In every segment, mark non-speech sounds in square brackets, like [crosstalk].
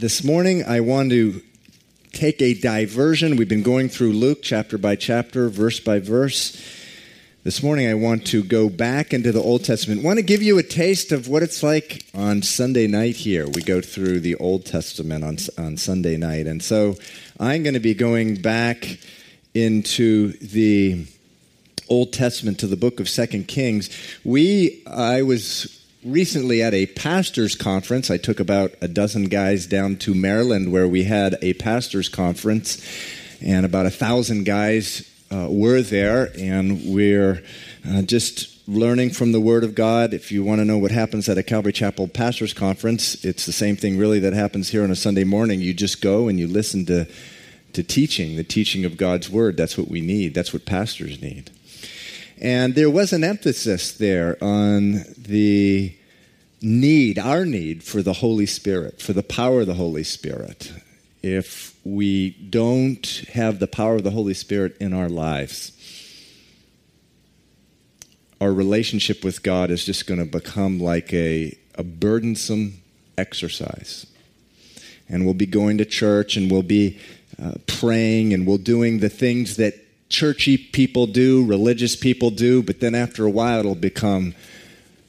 this morning I want to take a diversion. We've been going through Luke chapter by chapter, verse by verse. This morning I want to go back into the Old Testament. I want to give you a taste of what it's like on Sunday night here. We go through the Old Testament on, on Sunday night. And so I'm going to be going back into the Old Testament to the book of Second Kings. We I was recently at a pastor's conference. I took about a dozen guys down to Maryland where we had a pastor's conference, and about a thousand guys uh, were there, and we're uh, just learning from the Word of God. If you want to know what happens at a Calvary Chapel pastor's conference, it's the same thing really that happens here on a Sunday morning. You just go and you listen to, to teaching, the teaching of God's Word. That's what we need, that's what pastors need. And there was an emphasis there on the need, our need for the Holy Spirit, for the power of the Holy Spirit. If we don't have the power of the Holy Spirit in our lives, our relationship with God is just going to become like a, a burdensome exercise. And we'll be going to church and we'll be uh, praying and we'll doing the things that churchy people do, religious people do, but then after a while it'll become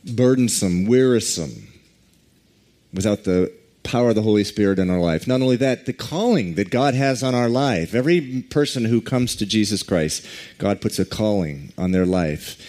burdensome, wearisome without the power of the Holy Spirit in our life. Not only that, the calling that God has on our life. Every person who comes to Jesus Christ, God puts a calling on their life.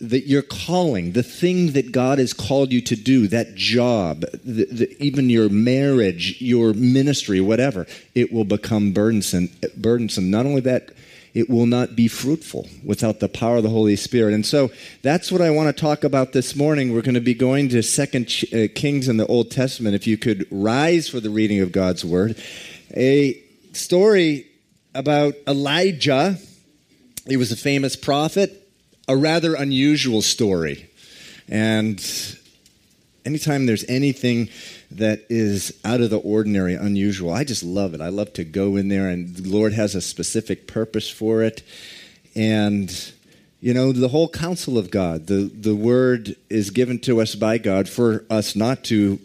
That your calling, the thing that God has called you to do, that job, the, the, even your marriage, your ministry, whatever, it will become burdensome. Burdensome. Not only that, it will not be fruitful without the power of the Holy Spirit. And so that's what I want to talk about this morning. We're going to be going to Second uh, Kings in the Old Testament. If you could rise for the reading of God's Word, a story about Elijah. He was a famous prophet, a rather unusual story. And anytime there's anything that is out of the ordinary, unusual. I just love it. I love to go in there, and the Lord has a specific purpose for it. And, you know, the whole counsel of God, the, the word is given to us by God for us not to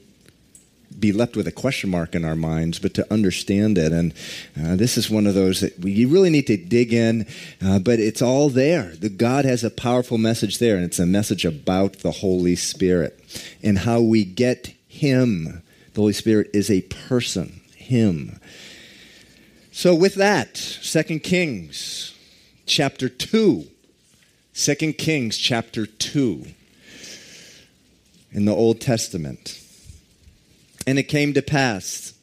be left with a question mark in our minds, but to understand it. And uh, this is one of those that we really need to dig in, uh, but it's all there. The God has a powerful message there, and it's a message about the Holy Spirit and how we get him. The Holy Spirit is a person, Him. So, with that, Second Kings chapter 2. 2 Kings chapter 2 in the Old Testament. And it came to pass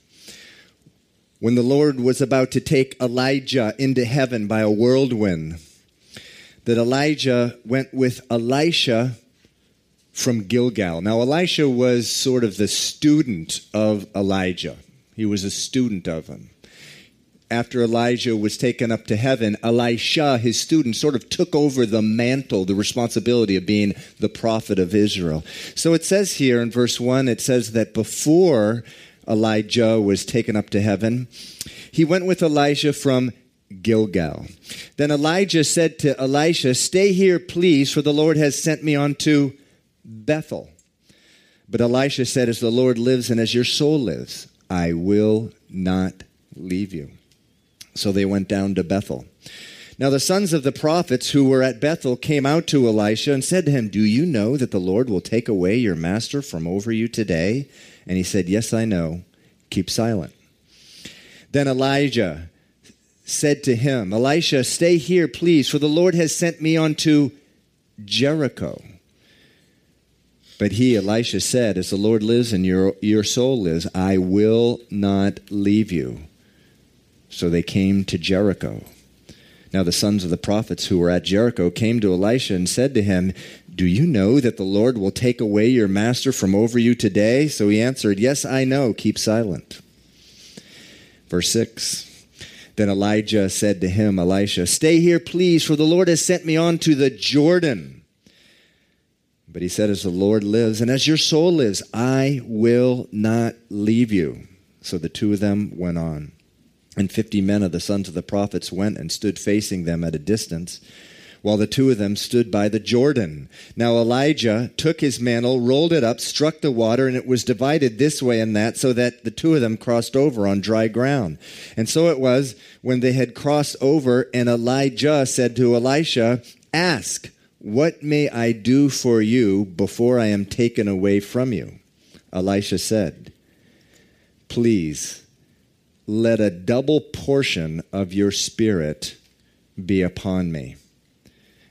when the Lord was about to take Elijah into heaven by a whirlwind that Elijah went with Elisha from Gilgal. Now, Elisha was sort of the student of Elijah, he was a student of him. After Elijah was taken up to heaven, Elisha, his student, sort of took over the mantle, the responsibility of being the prophet of Israel. So it says here in verse 1, it says that before Elijah was taken up to heaven, he went with Elijah from Gilgal. Then Elijah said to Elisha, Stay here, please, for the Lord has sent me on to Bethel. But Elisha said, As the Lord lives and as your soul lives, I will not leave you. So they went down to Bethel. Now the sons of the prophets who were at Bethel came out to Elisha and said to him, Do you know that the Lord will take away your master from over you today? And he said, Yes, I know. Keep silent. Then Elijah said to him, Elisha, stay here, please, for the Lord has sent me unto Jericho. But he, Elisha, said, As the Lord lives and your, your soul lives, I will not leave you. So they came to Jericho. Now the sons of the prophets who were at Jericho came to Elisha and said to him, Do you know that the Lord will take away your master from over you today? So he answered, Yes, I know. Keep silent. Verse 6. Then Elijah said to him, Elisha, Stay here, please, for the Lord has sent me on to the Jordan. But he said, As the Lord lives and as your soul lives, I will not leave you. So the two of them went on. And fifty men of the sons of the prophets went and stood facing them at a distance, while the two of them stood by the Jordan. Now Elijah took his mantle, rolled it up, struck the water, and it was divided this way and that, so that the two of them crossed over on dry ground. And so it was when they had crossed over, and Elijah said to Elisha, Ask, what may I do for you before I am taken away from you? Elisha said, Please, let a double portion of your spirit be upon me.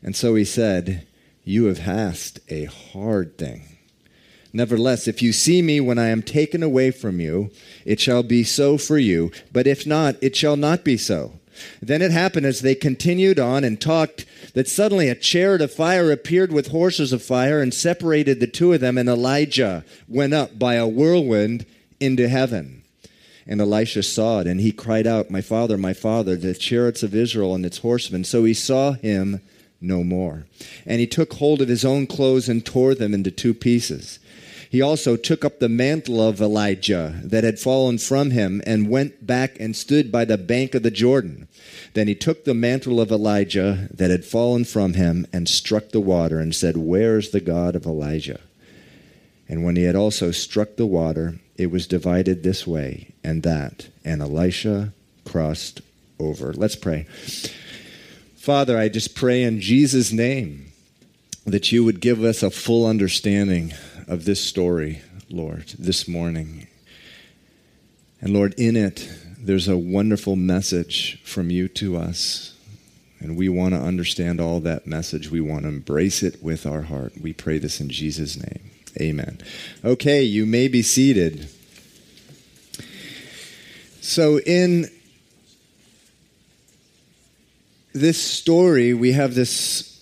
And so he said, You have asked a hard thing. Nevertheless, if you see me when I am taken away from you, it shall be so for you, but if not, it shall not be so. Then it happened as they continued on and talked that suddenly a chariot of fire appeared with horses of fire and separated the two of them, and Elijah went up by a whirlwind into heaven. And Elisha saw it, and he cried out, My father, my father, the chariots of Israel and its horsemen. So he saw him no more. And he took hold of his own clothes and tore them into two pieces. He also took up the mantle of Elijah that had fallen from him and went back and stood by the bank of the Jordan. Then he took the mantle of Elijah that had fallen from him and struck the water and said, Where is the God of Elijah? And when he had also struck the water, it was divided this way and that, and Elisha crossed over. Let's pray. Father, I just pray in Jesus' name that you would give us a full understanding of this story, Lord, this morning. And Lord, in it, there's a wonderful message from you to us. And we want to understand all that message. We want to embrace it with our heart. We pray this in Jesus' name. Amen. Okay, you may be seated. So, in this story, we have this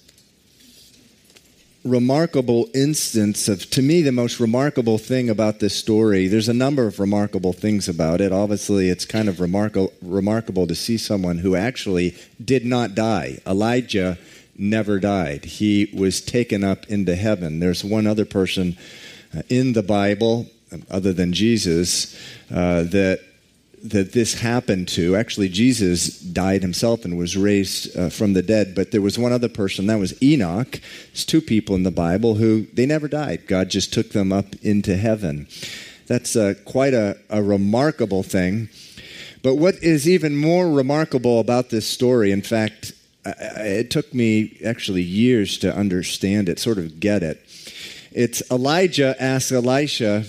remarkable instance of, to me, the most remarkable thing about this story. There's a number of remarkable things about it. Obviously, it's kind of remarkable, remarkable to see someone who actually did not die. Elijah never died, he was taken up into heaven. There's one other person uh, in the Bible, other than Jesus, uh, that that this happened to. Actually, Jesus died himself and was raised uh, from the dead, but there was one other person, that was Enoch. There's two people in the Bible who they never died. God just took them up into heaven. That's uh, quite a, a remarkable thing. But what is even more remarkable about this story, in fact, it took me actually years to understand it, sort of get it. It's Elijah asks Elisha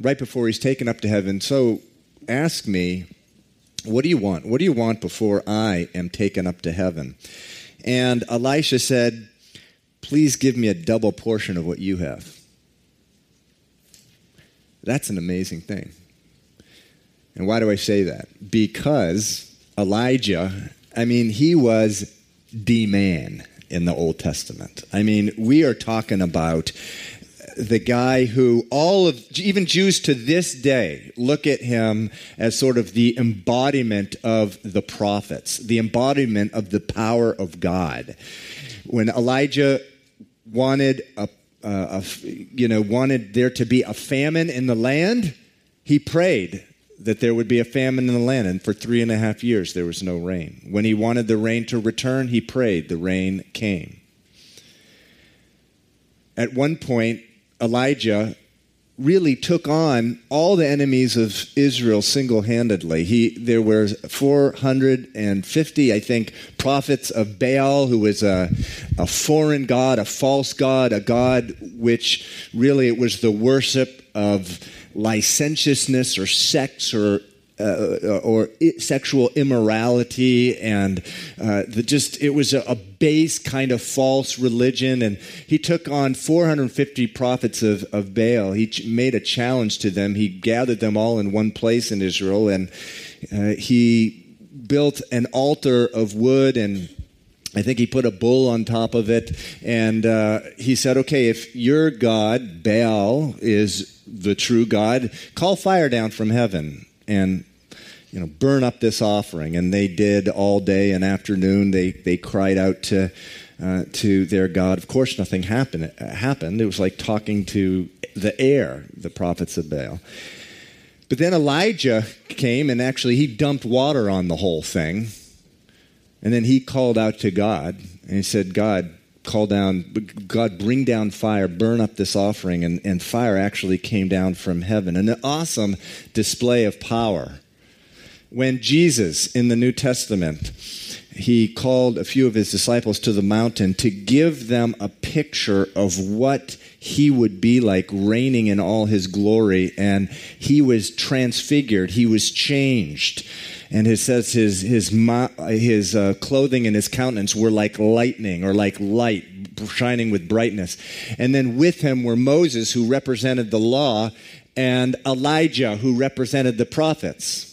right before he's taken up to heaven, So ask me, What do you want? What do you want before I am taken up to heaven? And Elisha said, Please give me a double portion of what you have. That's an amazing thing. And why do I say that? Because Elijah, I mean, he was the man in the Old Testament. I mean, we are talking about the guy who all of, even Jews to this day, look at him as sort of the embodiment of the prophets, the embodiment of the power of God. When Elijah wanted a, uh, a you know, wanted there to be a famine in the land, he prayed that there would be a famine in the land, and for three and a half years there was no rain. When he wanted the rain to return, he prayed, the rain came. At one point, Elijah really took on all the enemies of Israel single-handedly. He there were 450, I think, prophets of Baal, who was a, a foreign god, a false god, a god which really it was the worship of licentiousness or sex or uh, or sexual immorality and uh, the, just it was a, a, base kind of false religion. And he took on 450 prophets of, of baal. He ch- made a challenge to them. He gathered them all in one place in israel. And uh, he built an altar of wood and I think he put a bull on top of it, and uh, he said, "Okay, if your God Baal is the true God, call fire down from heaven." And you know burn up this offering. And they did all day and afternoon. They they cried out to uh, to their god. Of course nothing happened happened. It was like talking to the air the prophets of baal. But then elijah came and actually he dumped water on the whole thing. And then he called out to God and he said, God, call down, God, bring down fire, burn up this offering. And, and fire actually came down from heaven. An awesome display of power. When Jesus in the New Testament, he called a few of his disciples to the mountain to give them a picture of what he would be like reigning in all his glory. And he was transfigured, he was changed. And it says his, his, his uh, clothing and his countenance were like lightning or like light, shining with brightness. And then with him were Moses, who represented the law, and Elijah, who represented the prophets.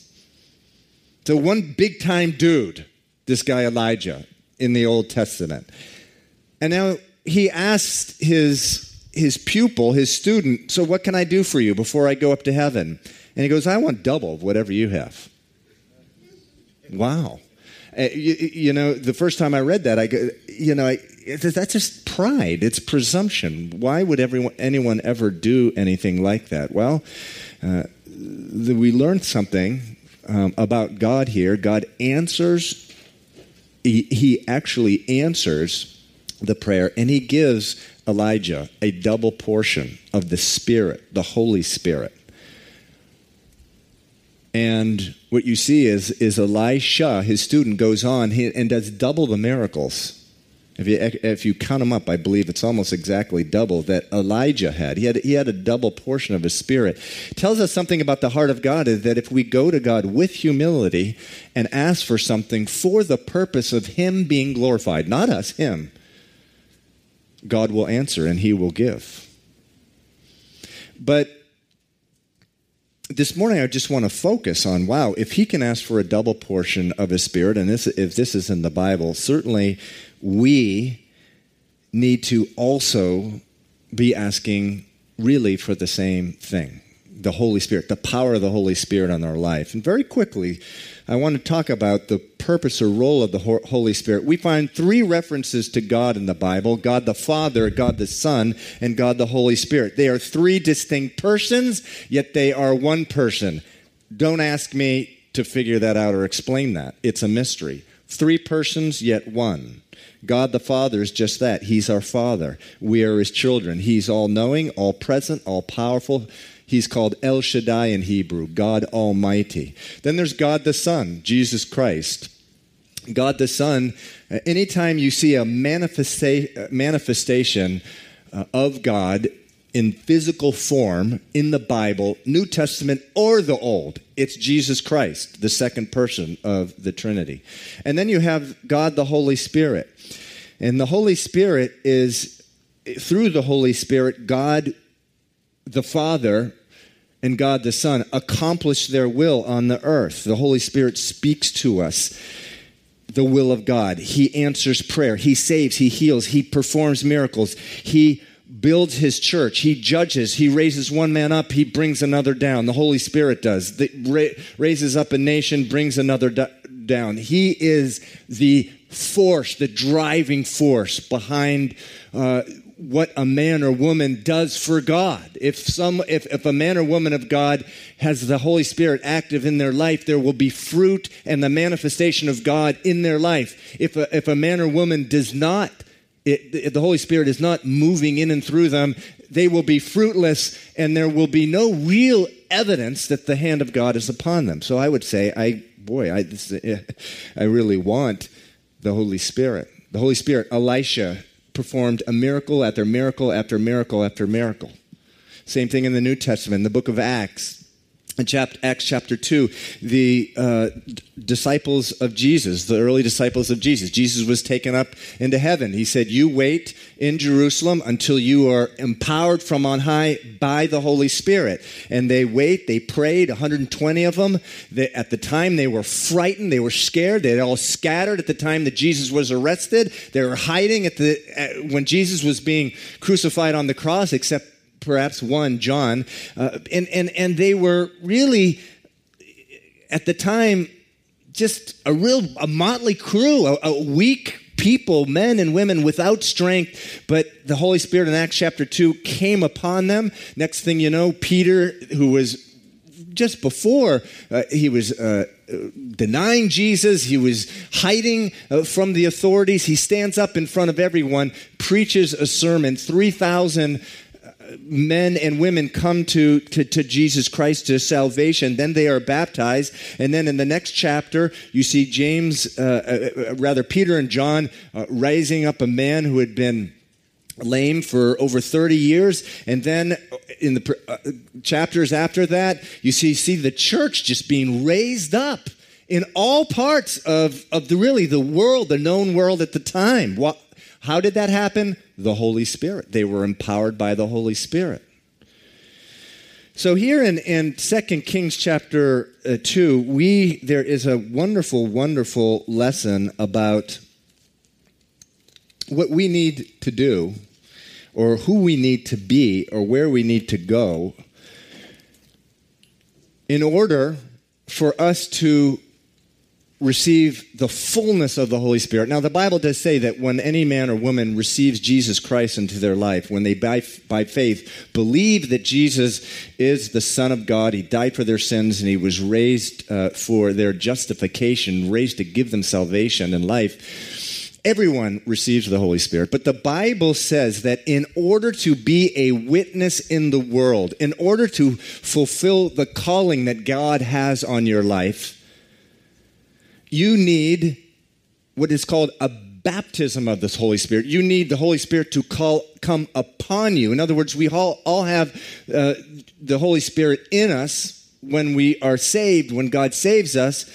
So, one big time dude this guy Elijah in the Old Testament. And now he asked his, his pupil, his student, So what can I do for you before I go up to heaven? And he goes, I want double of whatever you have. Wow. Uh, you, you, know, the first time I read that, I go, you know, I, that's just pride. It's presumption. Why would everyone, anyone ever do anything like that? Well, uh, the, we learned something um, about God here. God answers he, he actually answers the prayer and he gives Elijah a double portion of the Spirit, the Holy Spirit. And what you see is, is Elisha, his student, goes on and does double the miracles if you, if you count them up, I believe it's almost exactly double that Elijah had. He had, he had a double portion of his spirit. It tells us something about the heart of God is that if we go to God with humility and ask for something for the purpose of Him being glorified, not us, Him, God will answer and He will give. But this morning I just want to focus on wow, if he can ask for a double portion of his spirit, and this, if this is in the Bible, certainly we need to also be asking really for the same thing the Holy Spirit, the power of the Holy Spirit on our life. And very quickly, I want to talk about the purpose or role of the Holy Spirit. We find three references to God in the Bible God the Father, God the Son, and God the Holy Spirit. They are three distinct persons, yet they are one person. Don't ask me to figure that out or explain that. It's a mystery. Three persons, yet one. God the Father is just that. He's our Father. We are His children. He's all knowing, all present, all powerful. He's called El Shaddai in Hebrew, God Almighty. Then there's God the Son, Jesus Christ. God the Son, uh, anytime you see a manifesta- uh, manifestation uh, of God in physical form in the Bible, New Testament or the Old, it's Jesus Christ, the second person of the Trinity. And then you have God the Holy Spirit. And the Holy Spirit is, through the Holy Spirit, God the Father and God the Son accomplish their will on the earth. The Holy Spirit speaks to us the will of God. He answers prayer. He saves. He heals. He performs miracles. He builds his church. He judges. He raises one man up. He brings another down. The Holy Spirit does. The, raises up a nation, brings another down. He is the force, the driving force behind uh, what a man or woman does for God. If some if, if a man or woman of God has the Holy Spirit active in their life, there will be fruit and the manifestation of God in their life. If a, if a man or woman does not, it, the Holy Spirit is not moving in and through them, they will be fruitless and there will be no real evidence that the hand of God is upon them. So I would say, I boy, I, this, [laughs] I really want the Holy Spirit. The Holy Spirit, Elisha performed a miracle after miracle after miracle after miracle. Same thing in the New Testament, the book of Acts. In chapter, Acts chapter 2, the uh, disciples of Jesus, the early disciples of Jesus, Jesus was taken up into heaven. He said, You wait in Jerusalem until you are empowered from on high by the Holy Spirit. And they wait, they prayed, 120 of them. They, at the time, they were frightened, they were scared, they all scattered at the time that Jesus was arrested. They were hiding at the, at, when Jesus was being crucified on the cross, except perhaps one, John, uh, and, and, and they were really, at the time, just a real a motley crew, a, a weak people, men and women without strength, but the Holy Spirit in Acts chapter 2 came upon them. Next thing you know, Peter, who was just before uh, he was uh, denying Jesus, he was hiding uh, from the authorities. He stands up in front of everyone, preaches a sermon. 3,000 men and women come to, to, to, Jesus Christ to salvation. Then they are baptized. And then in the next chapter, you see James, uh, uh, rather, Peter and John uh, raising up a man who had been lame for over 30 years and then in the uh, chapters after that you see see the church just being raised up in all parts of, of the really the world the known world at the time how did that happen? The holy spirit. They were empowered by the holy spirit. So here in, in 2 kings chapter uh, 2 we there is a wonderful wonderful lesson about what we need to do or who we need to be or where we need to go in order for us to receive the fullness of the Holy Spirit. Now, the Bible does say that when any man or woman receives Jesus Christ into their life, when they by, by faith believe that Jesus is the Son of God, He died for their sins, and He was raised uh, for their justification, raised to give them salvation and life Everyone receives the Holy Spirit, but the Bible says that in order to be a witness in the world, in order to fulfill the calling that God has on your life, you need what is called a baptism of this Holy Spirit. You need the Holy Spirit to call, come upon you. In other words, we all, all have uh, the Holy Spirit in us when we are saved, when God saves us,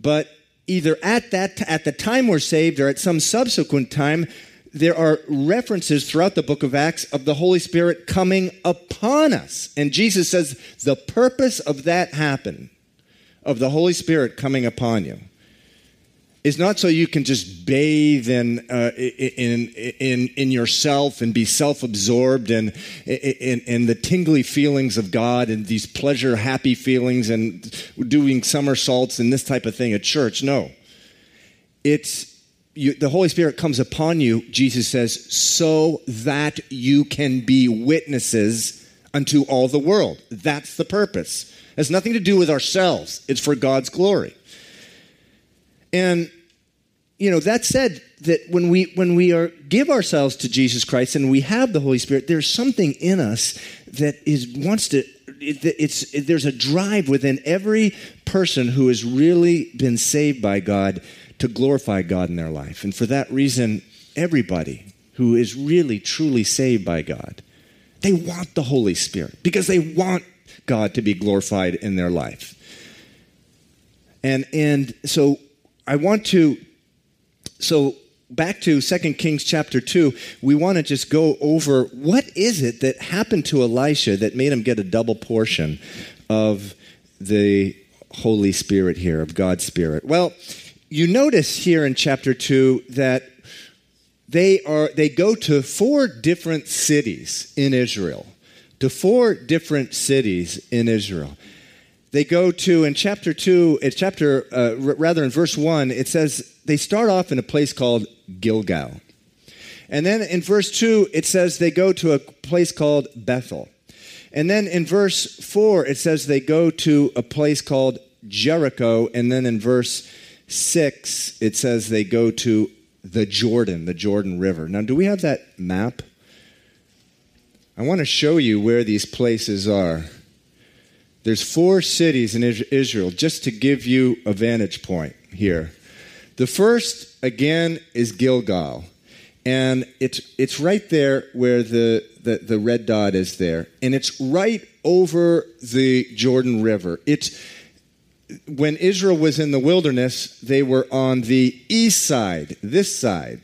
but either at that at the time we're saved or at some subsequent time there are references throughout the book of acts of the holy spirit coming upon us and jesus says the purpose of that happen of the holy spirit coming upon you is not so you can just bathe in, uh, in, in, in yourself and be self absorbed and in, in the tingly feelings of God and these pleasure happy feelings and doing somersaults and this type of thing at church. No. It's you, the Holy Spirit comes upon you, Jesus says, so that you can be witnesses unto all the world. That's the purpose. It has nothing to do with ourselves, it's for God's glory. And you know, that said, that when we when we are give ourselves to Jesus Christ and we have the Holy Spirit, there's something in us that is wants to it, it's it, there's a drive within every person who has really been saved by God to glorify God in their life. And for that reason, everybody who is really truly saved by God, they want the Holy Spirit because they want God to be glorified in their life. And and so I want to so back to 2 Kings chapter 2, we want to just go over what is it that happened to Elisha that made him get a double portion of the Holy Spirit here, of God's Spirit. Well, you notice here in chapter 2 that they are they go to four different cities in Israel. To four different cities in Israel they go to in chapter 2 in chapter uh, rather in verse 1 it says they start off in a place called gilgal. And then in verse 2 it says they go to a place called bethel. And then in verse 4 it says they go to a place called jericho. And then in verse 6 it says they go to the jordan the jordan river. Now do we have that map? I want to show you where these places are there's four cities in Israel, just to give you a vantage point here. The first, again, is Gilgal. And it's, it's right there where the, the, the red dot is there. And it's right over the Jordan River. It's, when Israel was in the wilderness, they were on the east side, this side.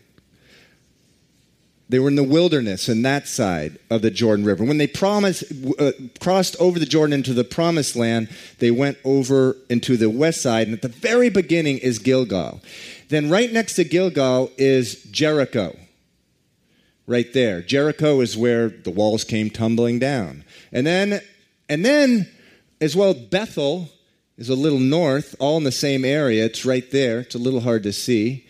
They were in the wilderness on that side of the Jordan River. When they promised, uh, crossed over the Jordan into the promised land, they went over into the west side. And at the very beginning is Gilgal. Then, right next to Gilgal is Jericho. Right there. Jericho is where the walls came tumbling down. And then, and then as well, Bethel is a little north, all in the same area. It's right there. It's a little hard to see.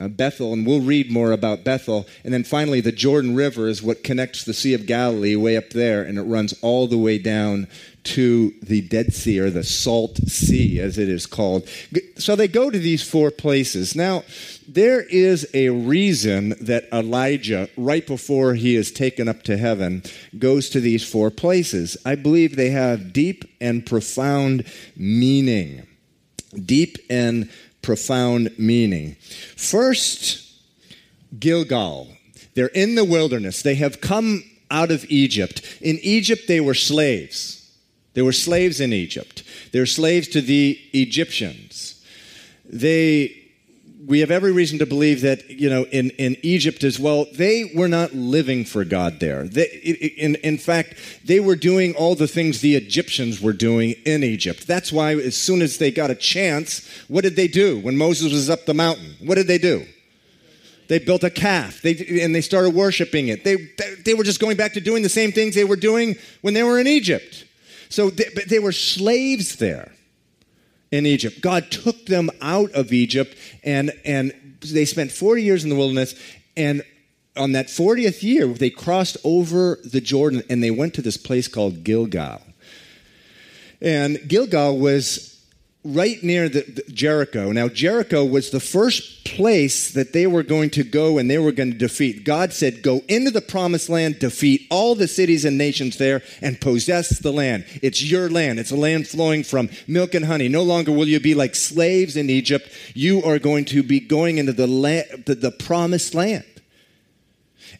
Uh, Bethel, and we'll read more about Bethel. And then finally, the Jordan River is what connects the Sea of Galilee way up there, and it runs all the way down to the Dead Sea or the Salt Sea, as it is called. So they go to these four places. Now, there is a reason that Elijah, right before he is taken up to heaven, goes to these four places. I believe they have deep and profound meaning. Deep and profound meaning. First, Gilgal. They're in the wilderness. They have come out of Egypt. In Egypt, they were slaves. They were slaves in Egypt. They were slaves to the Egyptians. They, we have every reason to believe that, you know, in, in Egypt as well, they were not living for God there. They, in, in fact, they were doing all the things the Egyptians were doing in Egypt. That's why, as soon as they got a chance, what did they do when Moses was up the mountain? What did they do? They built a calf they, and they started worshiping it. They, they were just going back to doing the same things they were doing when they were in Egypt. So they, they were slaves there in Egypt. God took them out of Egypt and, and they spent 40 years in the wilderness. And on that 40th year, they crossed over the Jordan and they went to this place called Gilgal. And Gilgal was right near the, the Jericho. Now, Jericho was the first place that they were going to go and they were going to defeat. God said, Go into the promised land, defeat all the cities and nations there, and possess the land. It's your land. It's a land flowing from milk and honey. No longer will you be like slaves in Egypt. You are going to be going into the, land, the, the promised land.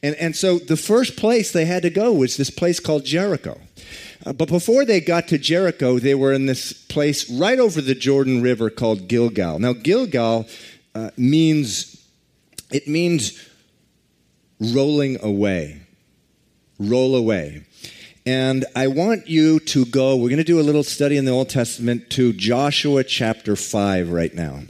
And, and so the first place they had to go was this place called Jericho. Uh, but before they got to Jericho, they were in this place right over the Jordan River called Gilgal. Now, Gilgal uh, means it means rolling away, roll away. And I want you to go, we're going to do a little study in the Old Testament to Joshua chapter 5 right now.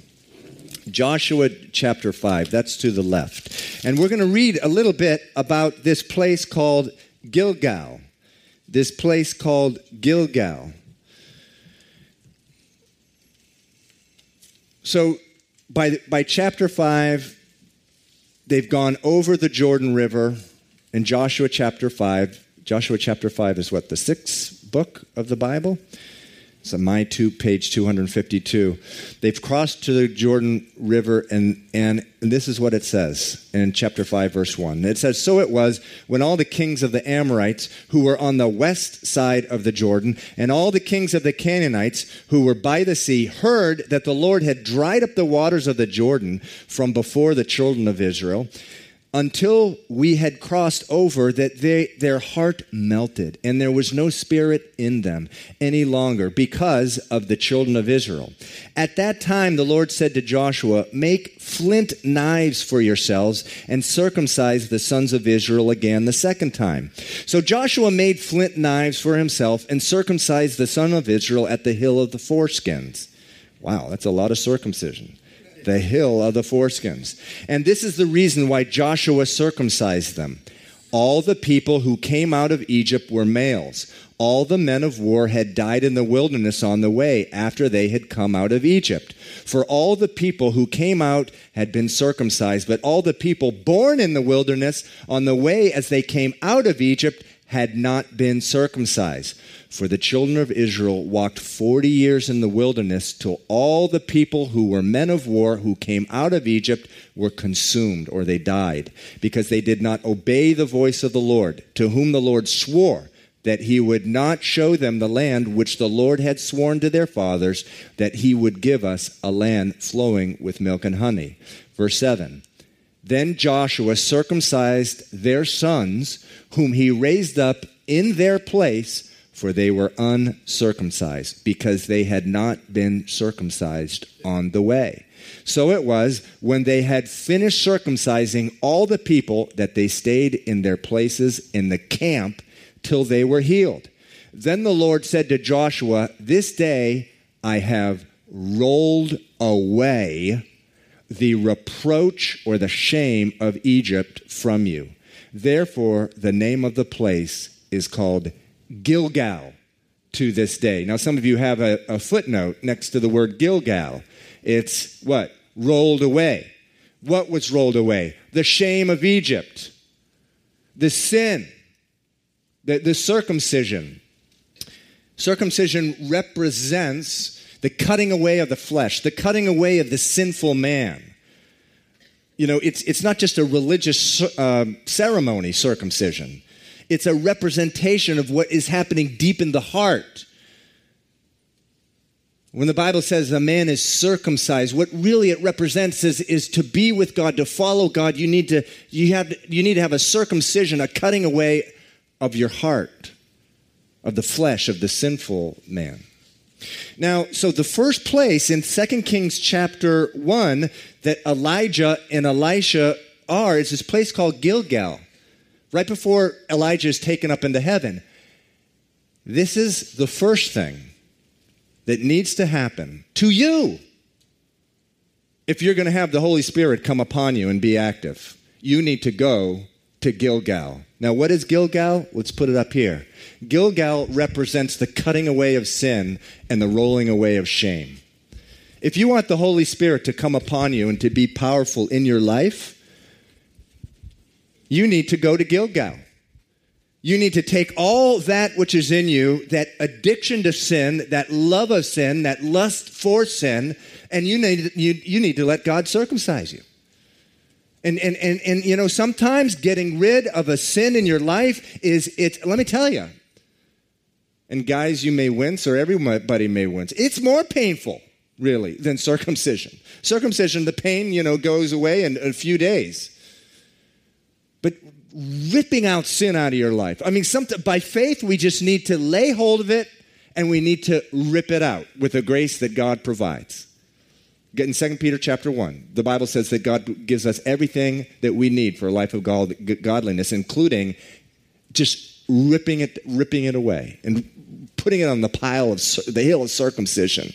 Joshua chapter 5, that's to the left. And we're going to read a little bit about this place called Gilgal this place called Gilgal. So by, by chapter 5, they've gone over the Jordan River in Joshua chapter 5. Joshua chapter 5 is what, the sixth book of the Bible? On my two, page 252. They've crossed to the Jordan River, and, and this is what it says in chapter 5, verse 1. It says, So it was when all the kings of the Amorites who were on the west side of the Jordan, and all the kings of the Canaanites who were by the sea, heard that the Lord had dried up the waters of the Jordan from before the children of Israel until we had crossed over that they, their heart melted and there was no spirit in them any longer because of the children of Israel. At that time, the Lord said to Joshua, Make flint knives for yourselves and circumcise the sons of Israel again the second time. So Joshua made flint knives for himself and circumcised the son of Israel at the hill of the foreskins. Wow, that's a lot of circumcision the hill of the foreskins. And this is the reason why Joshua circumcised them. All the people who came out of Egypt were males. All the men of war had died in the wilderness on the way after they had come out of Egypt. For all the people who came out had been circumcised, but all the people born in the wilderness on the way as they came out of Egypt had not been circumcised. For the children of Israel walked 40 years in the wilderness till all the people who were men of war who came out of Egypt were consumed or they died because they did not obey the voice of the Lord, to whom the Lord swore that he would not show them the land which the Lord had sworn to their fathers that he would give us a land flowing with milk and honey. Verse 7 Then Joshua circumcised their sons, whom he raised up in their place for they were uncircumcised, because they had not been circumcised on the way. So it was when they had finished circumcising all the people that they stayed in their places in the camp till they were healed. Then the Lord said to Joshua, This day I have rolled away the reproach or the shame of Egypt from you. Therefore, the name of the place is called Gilgal to this day. Now, some of you have a, a footnote next to the word Gilgal. It's what? Rolled away. What was rolled away? The shame of Egypt, the sin, the, the circumcision. Circumcision represents the cutting away of the flesh, the cutting away of the sinful man. You know, it's, it's not just a religious uh, ceremony, circumcision. It's a representation of what is happening deep in the heart. When the Bible says a man is circumcised, what really it represents is, is to be with God, to follow God, you need to, you, have, you need to have a circumcision, a cutting away of your heart, of the flesh, of the sinful man. Now, so the first place in 2 Kings chapter 1 that Elijah and Elisha are is this place called Gilgal, right before Elijah is taken up into heaven. This is the first thing that needs to happen to you if you're going to have the Holy Spirit come upon you and be active. You need to go to Gilgal. Now, what is Gilgal? Let's put it up here. Gilgal represents the cutting away of sin and the rolling away of shame. If you want the Holy Spirit to come upon you and to be powerful in your life, you need to go to Gilgal. You need to take all that which is in you, that addiction to sin, that love of sin, that lust for sin, and you need, you, you need to let God circumcise you. And, and, and, and, you know, sometimes getting rid of a sin in your life is, it's, let me tell you, and guys, you may wince, or everybody may wince. It's more painful, really, than circumcision. Circumcision, the pain, you know, goes away in a few days. But ripping out sin out of your life. I mean, by faith, we just need to lay hold of it and we need to rip it out with the grace that God provides. In 2 Peter chapter 1, the Bible says that God gives us everything that we need for a life of godliness, including just ripping it, ripping it away and putting it on the pile of the hill of circumcision.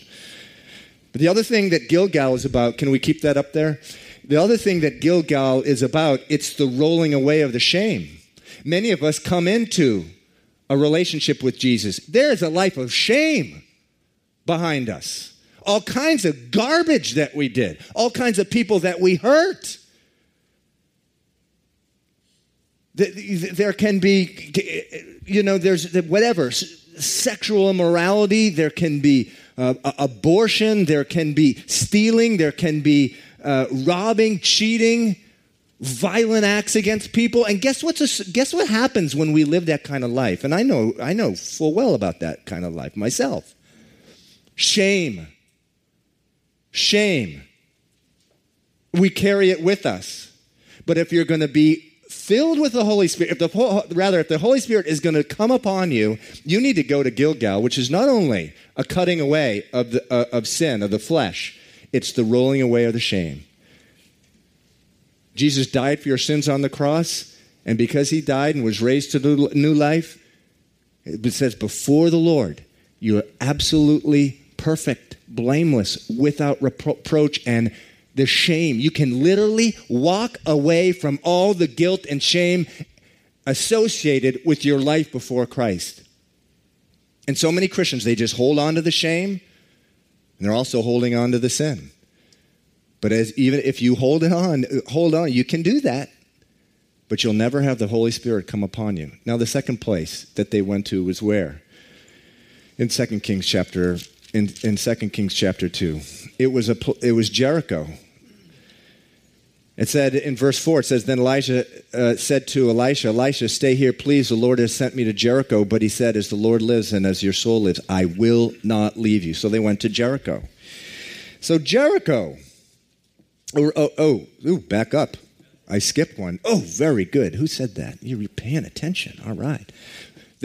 But the other thing that Gilgal is about, can we keep that up there? The other thing that Gilgal is about, it's the rolling away of the shame. Many of us come into a relationship with Jesus. There is a life of shame behind us. All kinds of garbage that we did, all kinds of people that we hurt. There can be, you know, there's whatever, sexual immorality, there can be uh, abortion, there can be stealing, there can be uh, robbing, cheating, violent acts against people. And guess what's a, guess what happens when we live that kind of life? And I know I know full well about that kind of life myself. Shame. Shame. We carry it with us. But if you're going to be filled with the Holy Spirit, if the rather if the Holy Spirit is going to come upon you, you need to go to Gilgal, which is not only a cutting away of the uh, of sin of the flesh, it's the rolling away of the shame. Jesus died for your sins on the cross, and because he died and was raised to new life, it says, before the Lord, you are absolutely perfect, blameless, without reproach, and the shame. You can literally walk away from all the guilt and shame associated with your life before Christ. And so many Christians, they just hold on to the shame and they're also holding on to the sin. But as even if you hold it on, hold on, you can do that. But you'll never have the Holy Spirit come upon you. Now, the second place that they went to was where? In 2 Kings chapter in, in 2 Kings chapter 2. It was, a, it was Jericho. It said in verse 4, it says, Then Elijah uh, said to Elisha, Elisha, stay here, please. The Lord has sent me to Jericho. But he said, As the Lord lives and as your soul lives, I will not leave you. So they went to Jericho. So Jericho, oh, oh, oh ooh, back up. I skipped one. Oh, very good. Who said that? You're paying attention. All right.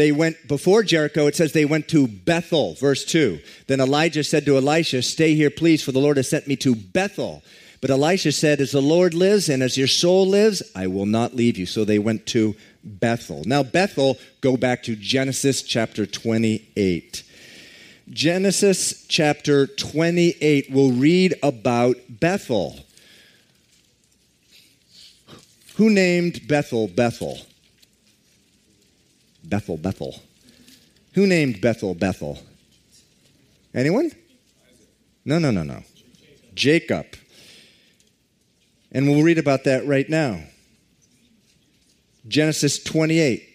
They went before Jericho, it says they went to Bethel, verse 2. Then Elijah said to Elisha, Stay here, please, for the Lord has sent me to Bethel. But Elisha said, As the Lord lives and as your soul lives, I will not leave you. So they went to Bethel. Now, Bethel, go back to Genesis chapter 28. Genesis chapter 28 will read about Bethel. Who named Bethel Bethel? Bethel Bethel. Who named Bethel Bethel? Anyone? No, no, no, no. Jacob. And we'll read about that right now. Genesis 28.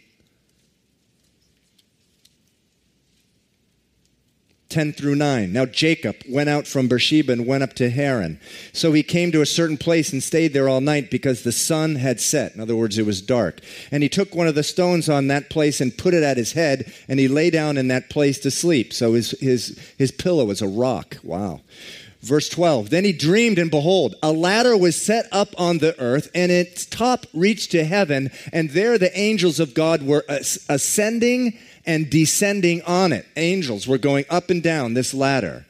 10 through 9. Now Jacob went out from Beersheba and went up to Haran. So he came to a certain place and stayed there all night because the sun had set. In other words, it was dark. And he took one of the stones on that place and put it at his head, and he lay down in that place to sleep. So his, his, his pillow was a rock. Wow. Verse 12 Then he dreamed, and behold, a ladder was set up on the earth, and its top reached to heaven, and there the angels of God were ascending and descending on it. Angels were going up and down this ladder.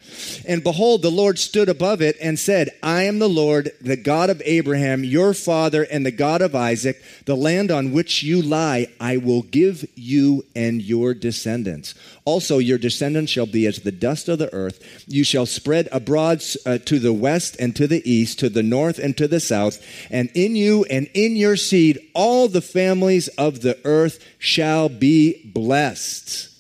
And behold, the Lord stood above it and said, I am the Lord, the God of Abraham, your father, and the God of Isaac. The land on which you lie, I will give you and your descendants. Also, your descendants shall be as the dust of the earth. You shall spread abroad uh, to the west and to the east, to the north and to the south. And in you and in your seed, all the families of the earth shall be blessed.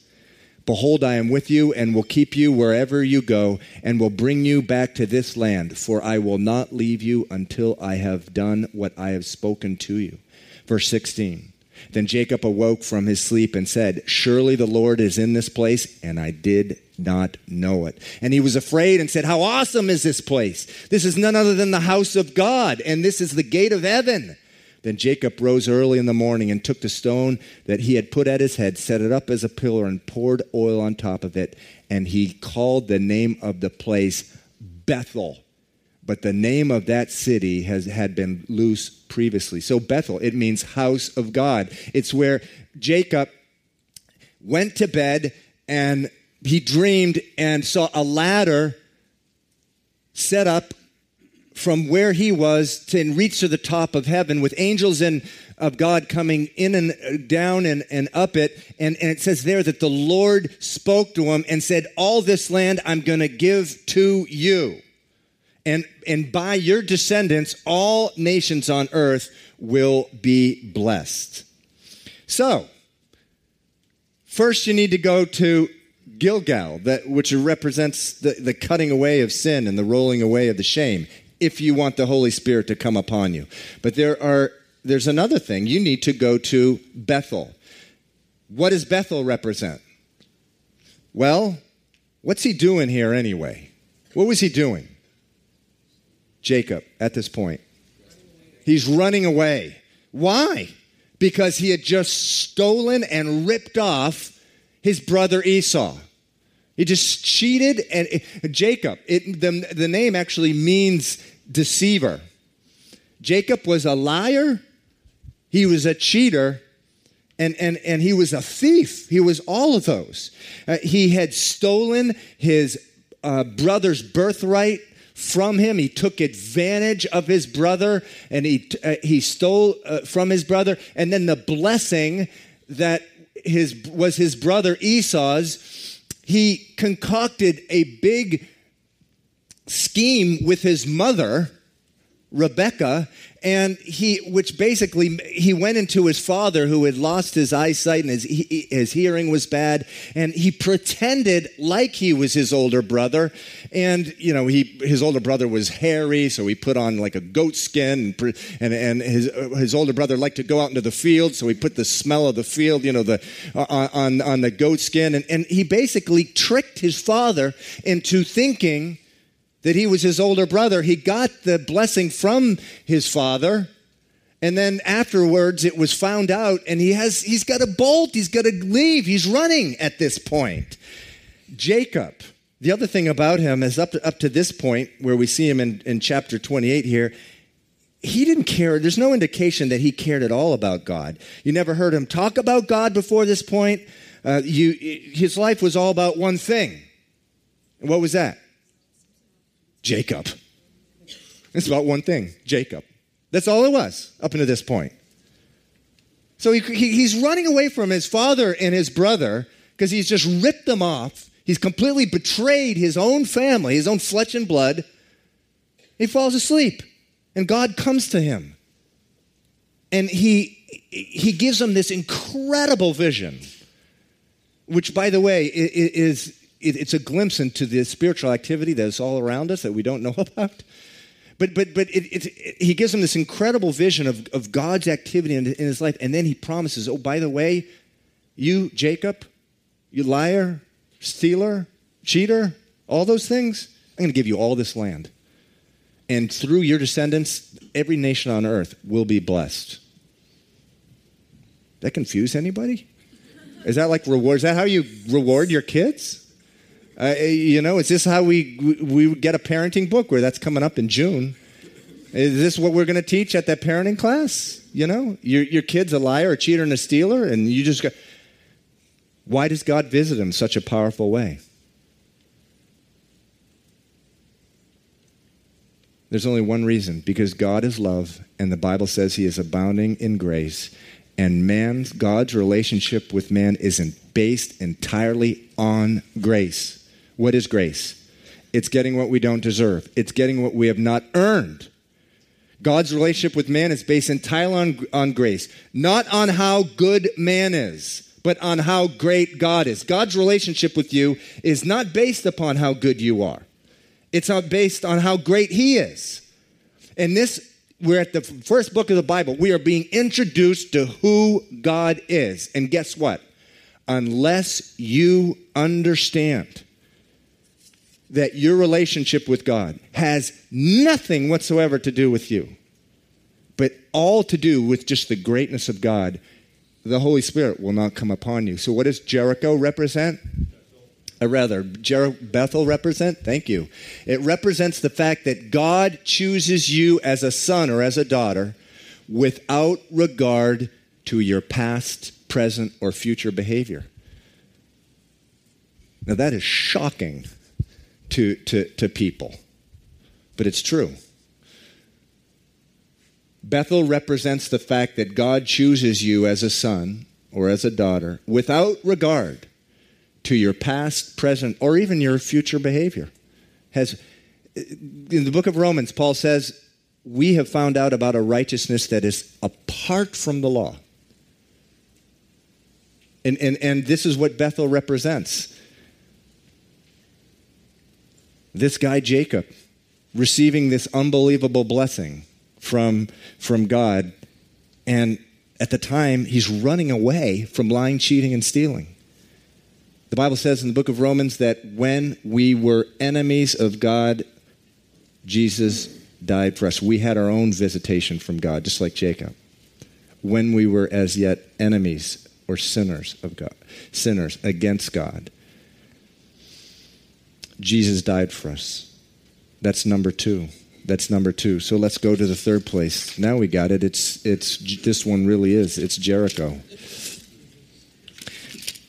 Behold, I am with you and will keep you wherever you go and will bring you back to this land, for I will not leave you until I have done what I have spoken to you. Verse 16. Then Jacob awoke from his sleep and said, Surely the Lord is in this place, and I did not know it. And he was afraid and said, How awesome is this place! This is none other than the house of God, and this is the gate of heaven. Then Jacob rose early in the morning and took the stone that he had put at his head, set it up as a pillar, and poured oil on top of it. And he called the name of the place Bethel. But the name of that city has, had been Luz previously. So Bethel, it means house of God. It's where Jacob went to bed and he dreamed and saw a ladder set up from where he was to reach to the top of heaven with angels and of God coming in and down and, and up it. And, and it says there that the Lord spoke to him and said, All this land I'm going to give to you. And, and by your descendants, all nations on earth will be blessed. So, first you need to go to Gilgal, that, which represents the, the cutting away of sin and the rolling away of the shame if you want the Holy Spirit to come upon you. But there are there's another thing. You need to go to Bethel. What does Bethel represent? Well, what's he doing here anyway? What was he doing? Jacob, at this point. He's running away. Why? Because he had just stolen and ripped off his brother Esau. He just cheated, and Jacob, it, the, the name actually means deceiver. Jacob was a liar, he was a cheater, and, and, and he was a thief. He was all of those. Uh, he had stolen his uh, brother's birthright from him. He took advantage of his brother and he, uh, he stole uh, from his brother. And then the blessing that his, was his brother Esau's, he concocted a big scheme with his mother, Rebecca, and he, which basically, he went into his father who had lost his eyesight and his, his hearing was bad, and he pretended like he was his older brother. And, you know, he, his older brother was hairy, so he put on like a goat skin, and, and, and his, his older brother liked to go out into the field, so he put the smell of the field, you know, the, uh, on, on the goat skin. And, and he basically tricked his father into thinking that he was his older brother. He got the blessing from his father. And then afterwards it was found out and he has he's got to bolt, he's got to leave, he's running at this point. Jacob, the other thing about him is up to, up to this point where we see him in, in chapter 28 here, he didn't care. There's no indication that he cared at all about God. You never heard him talk about God before this point. Uh, you, his life was all about one thing. What was that? Jacob. It's about one thing Jacob. That's all it was up until this point. So he, he, he's running away from his father and his brother because he's just ripped them off. He's completely betrayed his own family, his own flesh and blood. He falls asleep, and God comes to him. And he, he gives him this incredible vision, which, by the way, is, it's a glimpse into the spiritual activity that is all around us that we don't know [laughs] about. But, but, but it, it, it, he gives him this incredible vision of, of God's activity in, in his life. And then he promises, oh, by the way, you, Jacob, you liar, stealer, cheater, all those things, I'm going to give you all this land. And through your descendants, every nation on earth will be blessed. That confuse anybody? Is that like reward? Is that how you reward your kids? Uh, you know, is this how we we get a parenting book where that's coming up in June? Is this what we're going to teach at that parenting class? You know, your your kid's a liar, a cheater, and a stealer, and you just go. Why does God visit him such a powerful way? There's only one reason because God is love, and the Bible says He is abounding in grace, and man's God's relationship with man isn't based entirely on grace. What is grace? It's getting what we don't deserve, it's getting what we have not earned. God's relationship with man is based entirely on, on grace, not on how good man is, but on how great God is. God's relationship with you is not based upon how good you are, it's not based on how great He is. And this, we're at the first book of the Bible. We are being introduced to who God is. And guess what? Unless you understand that your relationship with God has nothing whatsoever to do with you, but all to do with just the greatness of God, the Holy Spirit will not come upon you. So, what does Jericho represent? Or uh, rather, Jer- Bethel represent? Thank you. It represents the fact that God chooses you as a son or as a daughter without regard to your past, present, or future behavior. Now, that is shocking to, to, to people, but it's true. Bethel represents the fact that God chooses you as a son or as a daughter without regard to your past, present, or even your future behavior. Has in the book of Romans, Paul says, "We have found out about a righteousness that is apart from the law." And, and, and this is what Bethel represents this guy Jacob receiving this unbelievable blessing from, from God. And at the time, he's running away from lying, cheating, and stealing. The Bible says in the book of Romans that when we were enemies of God, Jesus died for us. We had our own visitation from God, just like Jacob. When we were as yet enemies or sinners of God, sinners against God. Jesus died for us. That's number two. That's number two. So let's go to the third place. Now we got it. It's it's this one really is. It's Jericho.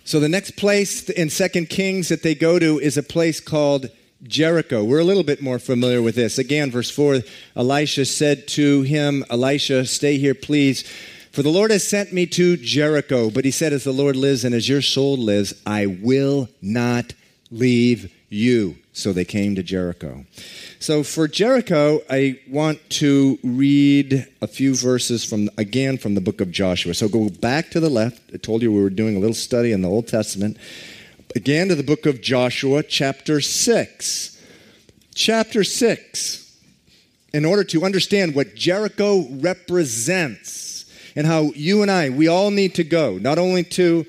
So the next place in Second Kings that they go to is a place called Jericho. We're a little bit more familiar with this. Again, verse 4 Elisha said to him, Elisha, stay here, please. For the Lord has sent me to Jericho. But he said, As the Lord lives and as your soul lives, I will not leave you. So they came to Jericho. So for Jericho, I want to read a few verses from, again, from the book of Joshua. So go back to the left. I told you we were doing a little study in the Old Testament. Again to the book of Joshua, chapter 6. Chapter 6. In order to understand what Jericho represents and how you and I, we all need to go, not only to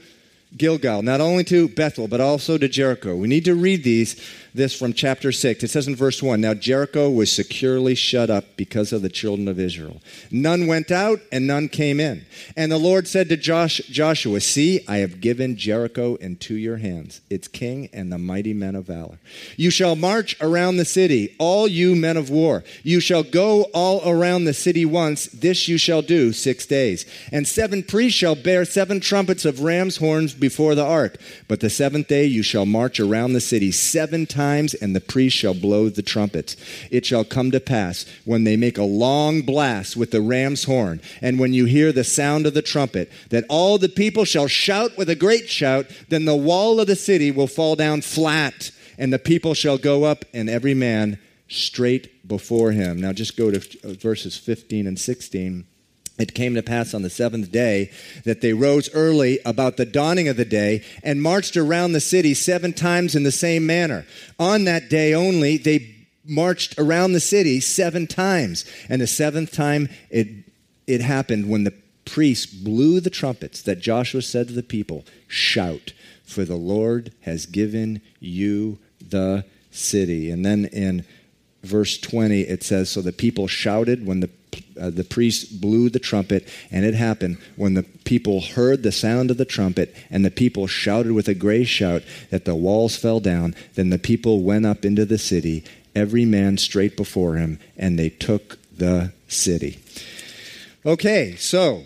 Gilgal, not only to Bethel, but also to Jericho. We need to read these this from chapter 6. It says in verse 1 Now Jericho was securely shut up because of the children of Israel. None went out and none came in. And the Lord said to Josh, Joshua, See, I have given Jericho into your hands, its king and the mighty men of valor. You shall march around the city, all you men of war. You shall go all around the city once. This you shall do six days. And seven priests shall bear seven trumpets of ram's horns before the ark. But the seventh day you shall march around the city seven times times, and the priest shall blow the trumpets. It shall come to pass when they make a long blast with the ram's horn, and when you hear the sound of the trumpet, that all the people shall shout with a great shout, then the wall of the city will fall down flat, and the people shall go up, and every man straight before him. Now just go to uh, verses 15 and 16. It came to pass on the seventh day that they rose early about the dawning of the day and marched around the city seven times in the same manner. On that day only, they marched around the city seven times. And the seventh time it, it happened when the priests blew the trumpets that Joshua said to the people, Shout, for the Lord has given you the city. And then in verse 20, it says, So the people shouted when the uh, the priest blew the trumpet, and it happened when the people heard the sound of the trumpet, and the people shouted with a great shout that the walls fell down. Then the people went up into the city, every man straight before him, and they took the city. Okay, so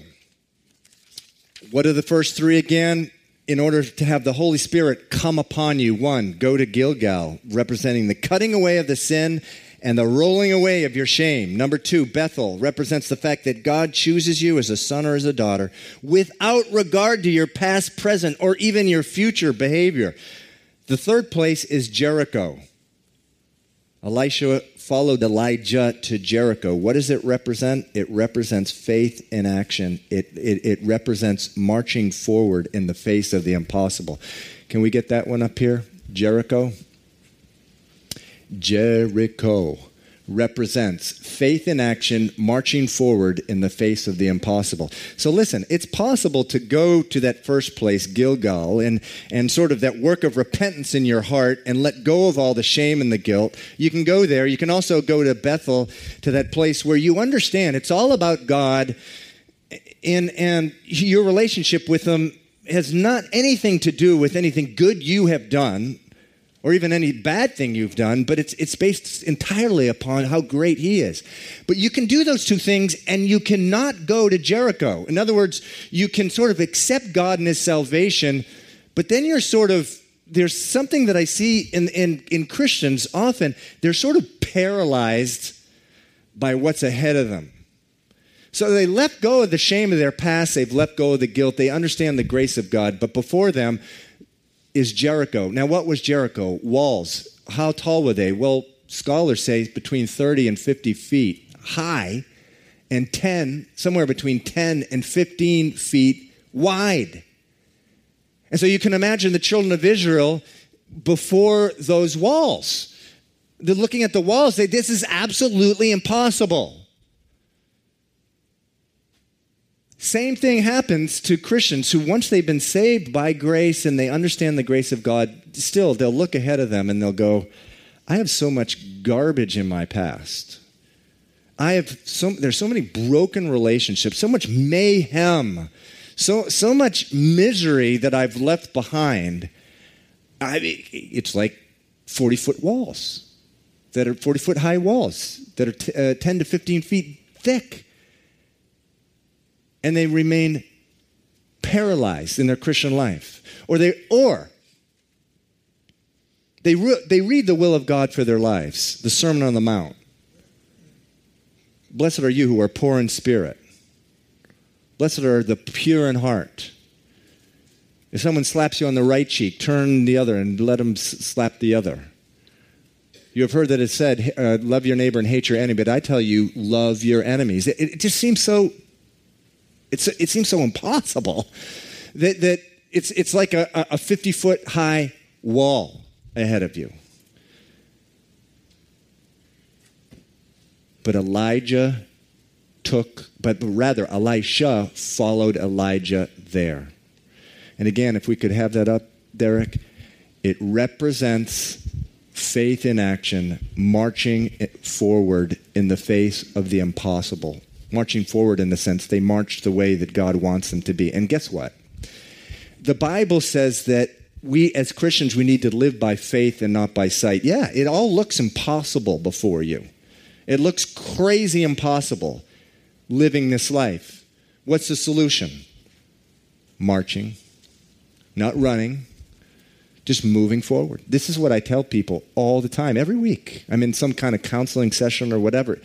what are the first three again? In order to have the Holy Spirit come upon you, one, go to Gilgal, representing the cutting away of the sin and the rolling away of your shame. Number two, Bethel represents the fact that God chooses you as a son or as a daughter without regard to your past, present, or even your future behavior. The third place is Jericho. Elisha followed Elijah to Jericho. What does it represent? It represents faith in action. It, it, it represents marching forward in the face of the impossible. Can we get that one up here? Jericho. Jericho represents faith in action marching forward in the face of the impossible. So listen, it's possible to go to that first place, Gilgal, and, and sort of that work of repentance in your heart and let go of all the shame and the guilt. You can go there. You can also go to Bethel, to that place where you understand it's all about God and, and your relationship with Him has not anything to do with anything good you have done or even any bad thing you've done, but it's, it's based entirely upon how great he is. But you can do those two things and you cannot go to Jericho. In other words, you can sort of accept God and his salvation, but then you're sort of, there's something that I see in, in, in Christians often, they're sort of paralyzed by what's ahead of them. So they let go of the shame of their past, they've let go of the guilt, they understand the grace of God, but before them, is Jericho. Now, what was Jericho? Walls. How tall were they? Well, scholars say between 30 and 50 feet high and 10, somewhere between 10 and 15 feet wide. And so you can imagine the children of Israel before those walls. They're looking at the walls, they, this is absolutely impossible. Same thing happens to Christians who, once they've been saved by grace and they understand the grace of God, still they'll look ahead of them and they'll go, I have so much garbage in my past. I have so there's so many broken relationships, so much mayhem, so so much misery that I've left behind. I mean, it's like 40 foot walls that are 40 foot high walls that are t- uh, 10 to 15 feet thick and they remain paralyzed in their Christian life. Or they or they, re- they read the will of God for their lives, the Sermon on the Mount. Blessed are you who are poor in spirit. Blessed are the pure in heart. If someone slaps you on the right cheek, turn the other and let him s- slap the other. You have heard that it said, uh, love your neighbor and hate your enemy, but I tell you, love your enemies. It, it just seems so it's, it seems so impossible that, that it's, it's like a, a 50 foot high wall ahead of you. But Elijah took, but rather Elisha followed Elijah there. And again, if we could have that up, Derek, it represents faith in action, marching forward in the face of the impossible marching forward in the sense they march the way that God wants them to be. And guess what? The Bible says that we as Christians we need to live by faith and not by sight. Yeah, it all looks impossible before you. It looks crazy impossible living this life. What's the solution? Marching, not running, just moving forward. This is what I tell people all the time, every week. I'm in some kind of counseling session or whatever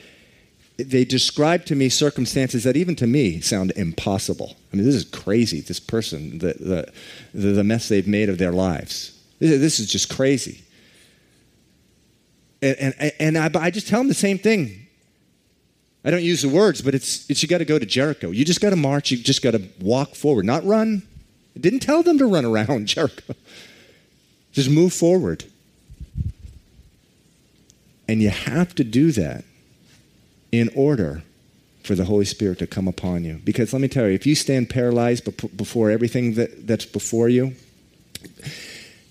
they describe to me circumstances that even to me sound impossible. I mean, this is crazy, this person, the, the, the mess they've made of their lives. This is just crazy. And, and, and I, I just tell them the same thing. I don't use the words, but it's, it's you got to go to Jericho. You just got to march. You just got to walk forward, not run. I didn't tell them to run around [laughs] Jericho. Just move forward. And you have to do that in order for the Holy Spirit to come upon you. Because let me tell you, if you stand paralyzed before everything that, that's before you,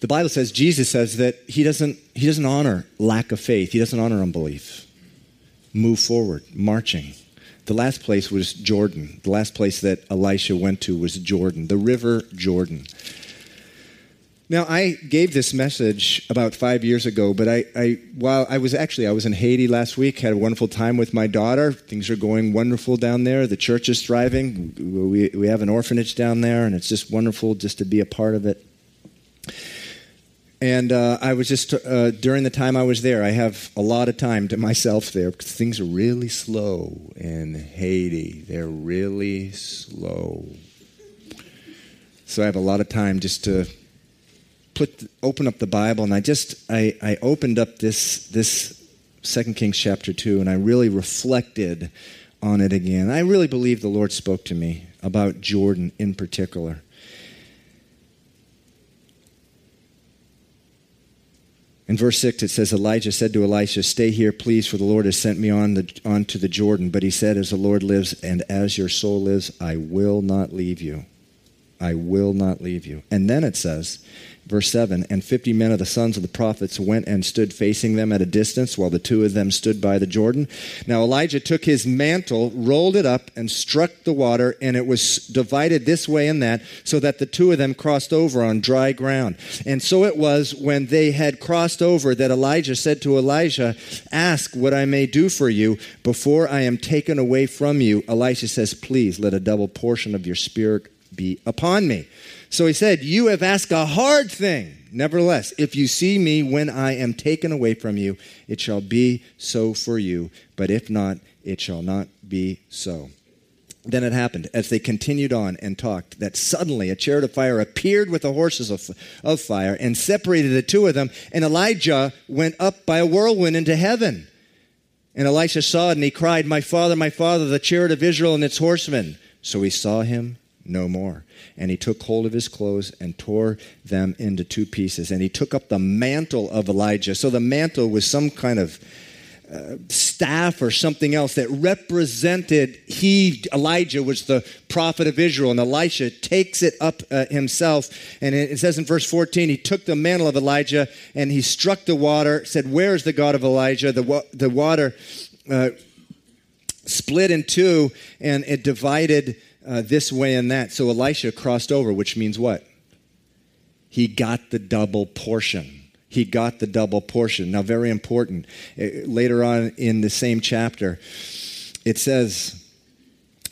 the Bible says, Jesus says that he doesn't, he doesn't honor lack of faith, he doesn't honor unbelief. Move forward, marching. The last place was Jordan. The last place that Elisha went to was Jordan, the river Jordan. Now, I gave this message about five years ago, but I, I, while I was actually, I was in Haiti last week, had a wonderful time with my daughter. Things are going wonderful down there. The church is thriving. We, we have an orphanage down there, and it's just wonderful just to be a part of it. And uh, I was just, uh, during the time I was there, I have a lot of time to myself there because things are really slow in Haiti. They're really slow. So I have a lot of time just to put open up the Bible, and I just I, I opened up this this Second Kings chapter two, and I really reflected on it again. I really believe the Lord spoke to me about Jordan in particular. In verse 6, it says, Elijah said to Elisha, Stay here, please, for the Lord has sent me on, the, on to the Jordan. But he said, As the Lord lives and as your soul lives, I will not leave you. I will not leave you. And then it says, Verse 7 And fifty men of the sons of the prophets went and stood facing them at a distance, while the two of them stood by the Jordan. Now Elijah took his mantle, rolled it up, and struck the water, and it was divided this way and that, so that the two of them crossed over on dry ground. And so it was when they had crossed over that Elijah said to Elijah, Ask what I may do for you before I am taken away from you. Elisha says, Please let a double portion of your spirit be upon me. So he said, You have asked a hard thing. Nevertheless, if you see me when I am taken away from you, it shall be so for you. But if not, it shall not be so. Then it happened, as they continued on and talked, that suddenly a chariot of fire appeared with the horses of, of fire and separated the two of them, and Elijah went up by a whirlwind into heaven. And Elisha saw it, and he cried, My father, my father, the chariot of Israel and its horsemen. So he saw him no more. And he took hold of his clothes and tore them into two pieces. And he took up the mantle of Elijah. So the mantle was some kind of uh, staff or something else that represented he elijah was the prophet of israel and elisha takes it up uh, himself and it says in verse 14 he took the mantle of elijah and he struck the water said where is the god of elijah the, wa- the water uh, split in two and it divided uh, this way and that. So Elisha crossed over, which means what? He got the double portion. He got the double portion. Now, very important. Uh, later on in the same chapter, it says,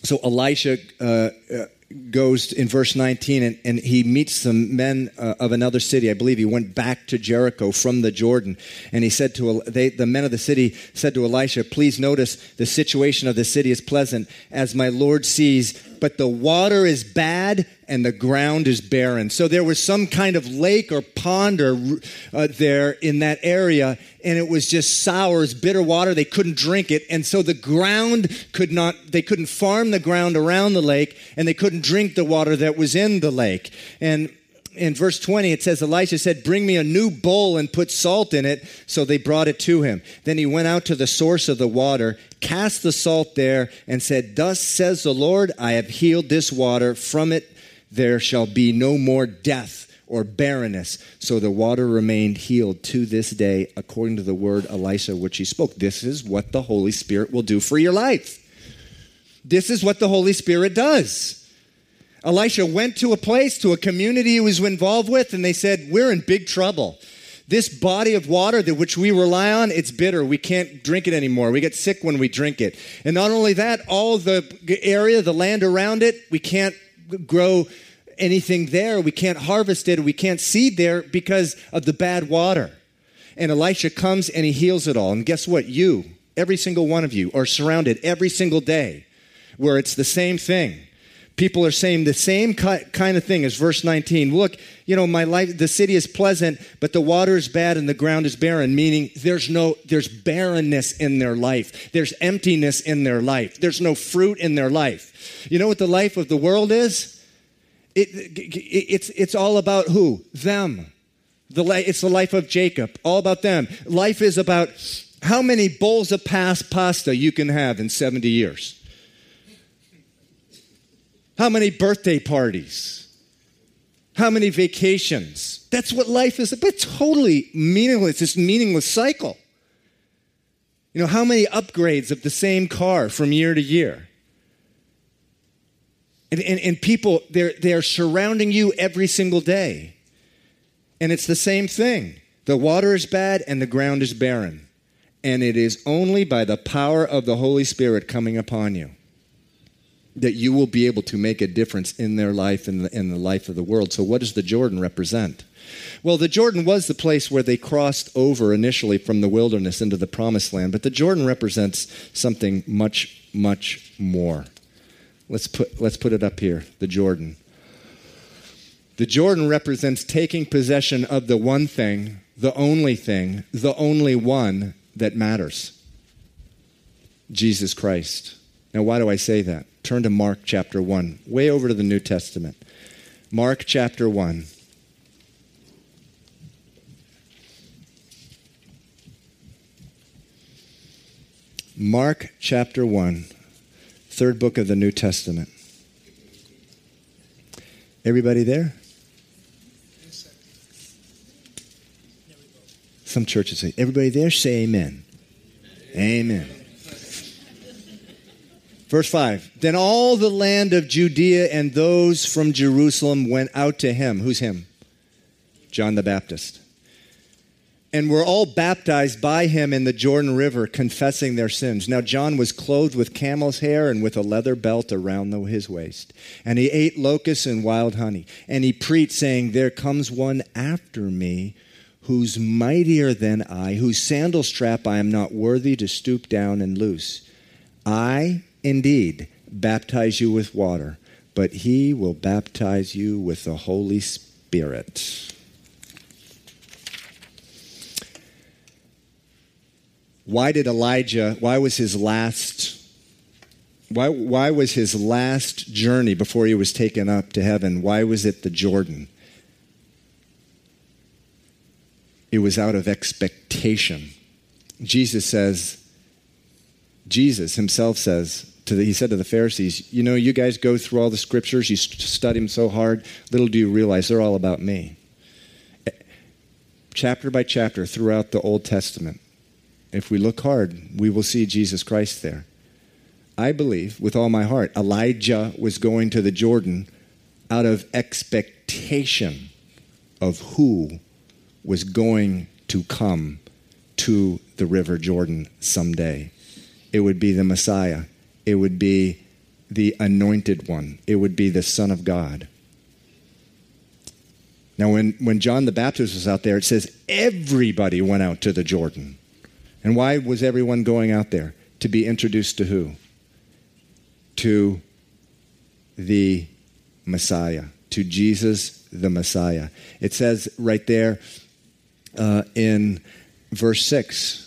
so Elisha uh, uh goes in verse 19 and, and he meets some men uh, of another city. I believe he went back to Jericho from the Jordan. And he said to they, the men of the city said to Elisha, Please notice the situation of the city is pleasant, as my Lord sees, but the water is bad and the ground is barren. So there was some kind of lake or pond or uh, there in that area, and it was just sour, bitter water. They couldn't drink it, and so the ground could not. They couldn't farm the ground around the lake, and they couldn't drink the water that was in the lake. And in verse 20, it says, Elisha said, Bring me a new bowl and put salt in it. So they brought it to him. Then he went out to the source of the water, cast the salt there, and said, Thus says the Lord, I have healed this water. From it there shall be no more death or barrenness. So the water remained healed to this day, according to the word Elisha, which he spoke. This is what the Holy Spirit will do for your life. This is what the Holy Spirit does. Elisha went to a place, to a community he was involved with, and they said, We're in big trouble. This body of water that which we rely on, it's bitter. We can't drink it anymore. We get sick when we drink it. And not only that, all the area, the land around it, we can't grow anything there. We can't harvest it. We can't seed there because of the bad water. And Elisha comes and he heals it all. And guess what? You, every single one of you, are surrounded every single day where it's the same thing. People are saying the same kind of thing as verse 19. Look, you know, my life, the city is pleasant, but the water is bad and the ground is barren, meaning there's no, there's barrenness in their life. There's emptiness in their life. There's no fruit in their life. You know what the life of the world is? It, it, it's, it's all about who? Them. The, it's the life of Jacob, all about them. Life is about how many bowls of past pasta you can have in 70 years. How many birthday parties? How many vacations? That's what life is. But totally meaningless, this meaningless cycle. You know, how many upgrades of the same car from year to year? And, and, and people, they're, they're surrounding you every single day. And it's the same thing. The water is bad and the ground is barren. And it is only by the power of the Holy Spirit coming upon you that you will be able to make a difference in their life and in, in the life of the world. So, what does the Jordan represent? Well, the Jordan was the place where they crossed over initially from the wilderness into the promised land, but the Jordan represents something much, much more. Let's put, let's put it up here the Jordan. The Jordan represents taking possession of the one thing, the only thing, the only one that matters Jesus Christ. Now, why do I say that? Turn to Mark chapter 1, way over to the New Testament. Mark chapter 1. Mark chapter 1, third book of the New Testament. Everybody there? Some churches say, everybody there say amen. Amen. Verse 5 Then all the land of Judea and those from Jerusalem went out to him. Who's him? John the Baptist. And were all baptized by him in the Jordan River, confessing their sins. Now, John was clothed with camel's hair and with a leather belt around his waist. And he ate locusts and wild honey. And he preached, saying, There comes one after me who's mightier than I, whose sandal strap I am not worthy to stoop down and loose. I indeed baptize you with water, but he will baptize you with the Holy Spirit. Why did Elijah, why was his last why, why was his last journey before he was taken up to heaven? Why was it the Jordan? It was out of expectation. Jesus says, Jesus himself says, to the, he said to the Pharisees, You know, you guys go through all the scriptures, you study them so hard, little do you realize they're all about me. Eh, chapter by chapter throughout the Old Testament, if we look hard, we will see Jesus Christ there. I believe with all my heart, Elijah was going to the Jordan out of expectation of who was going to come to the River Jordan someday. It would be the Messiah, it would be the anointed one, it would be the Son of God. Now, when, when John the Baptist was out there, it says everybody went out to the Jordan. And why was everyone going out there? To be introduced to who? To the Messiah, to Jesus the Messiah. It says right there, uh, in verse 6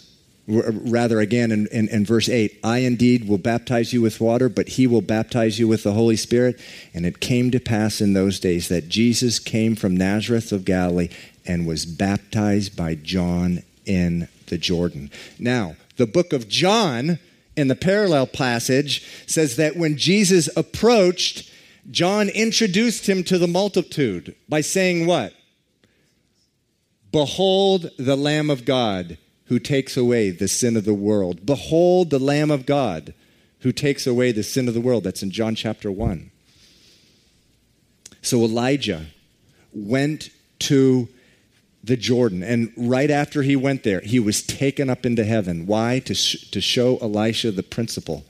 rather again in, in, in, verse 8 i indeed will baptize you with water but he will baptize you with the holy spirit. And it came to pass in those days that jesus came from nazareth of galilee and was baptized by john in the jordan. Now the book of john in the parallel passage says that when jesus approached john introduced him to the multitude by saying what? Behold the Lamb of God who takes away the sin of the world. Behold the Lamb of God who takes away the sin of the world. That's in John chapter 1. So Elijah went to the Jordan, and right after he went there, he was taken up into heaven. Why? To, sh- to show Elisha the principle.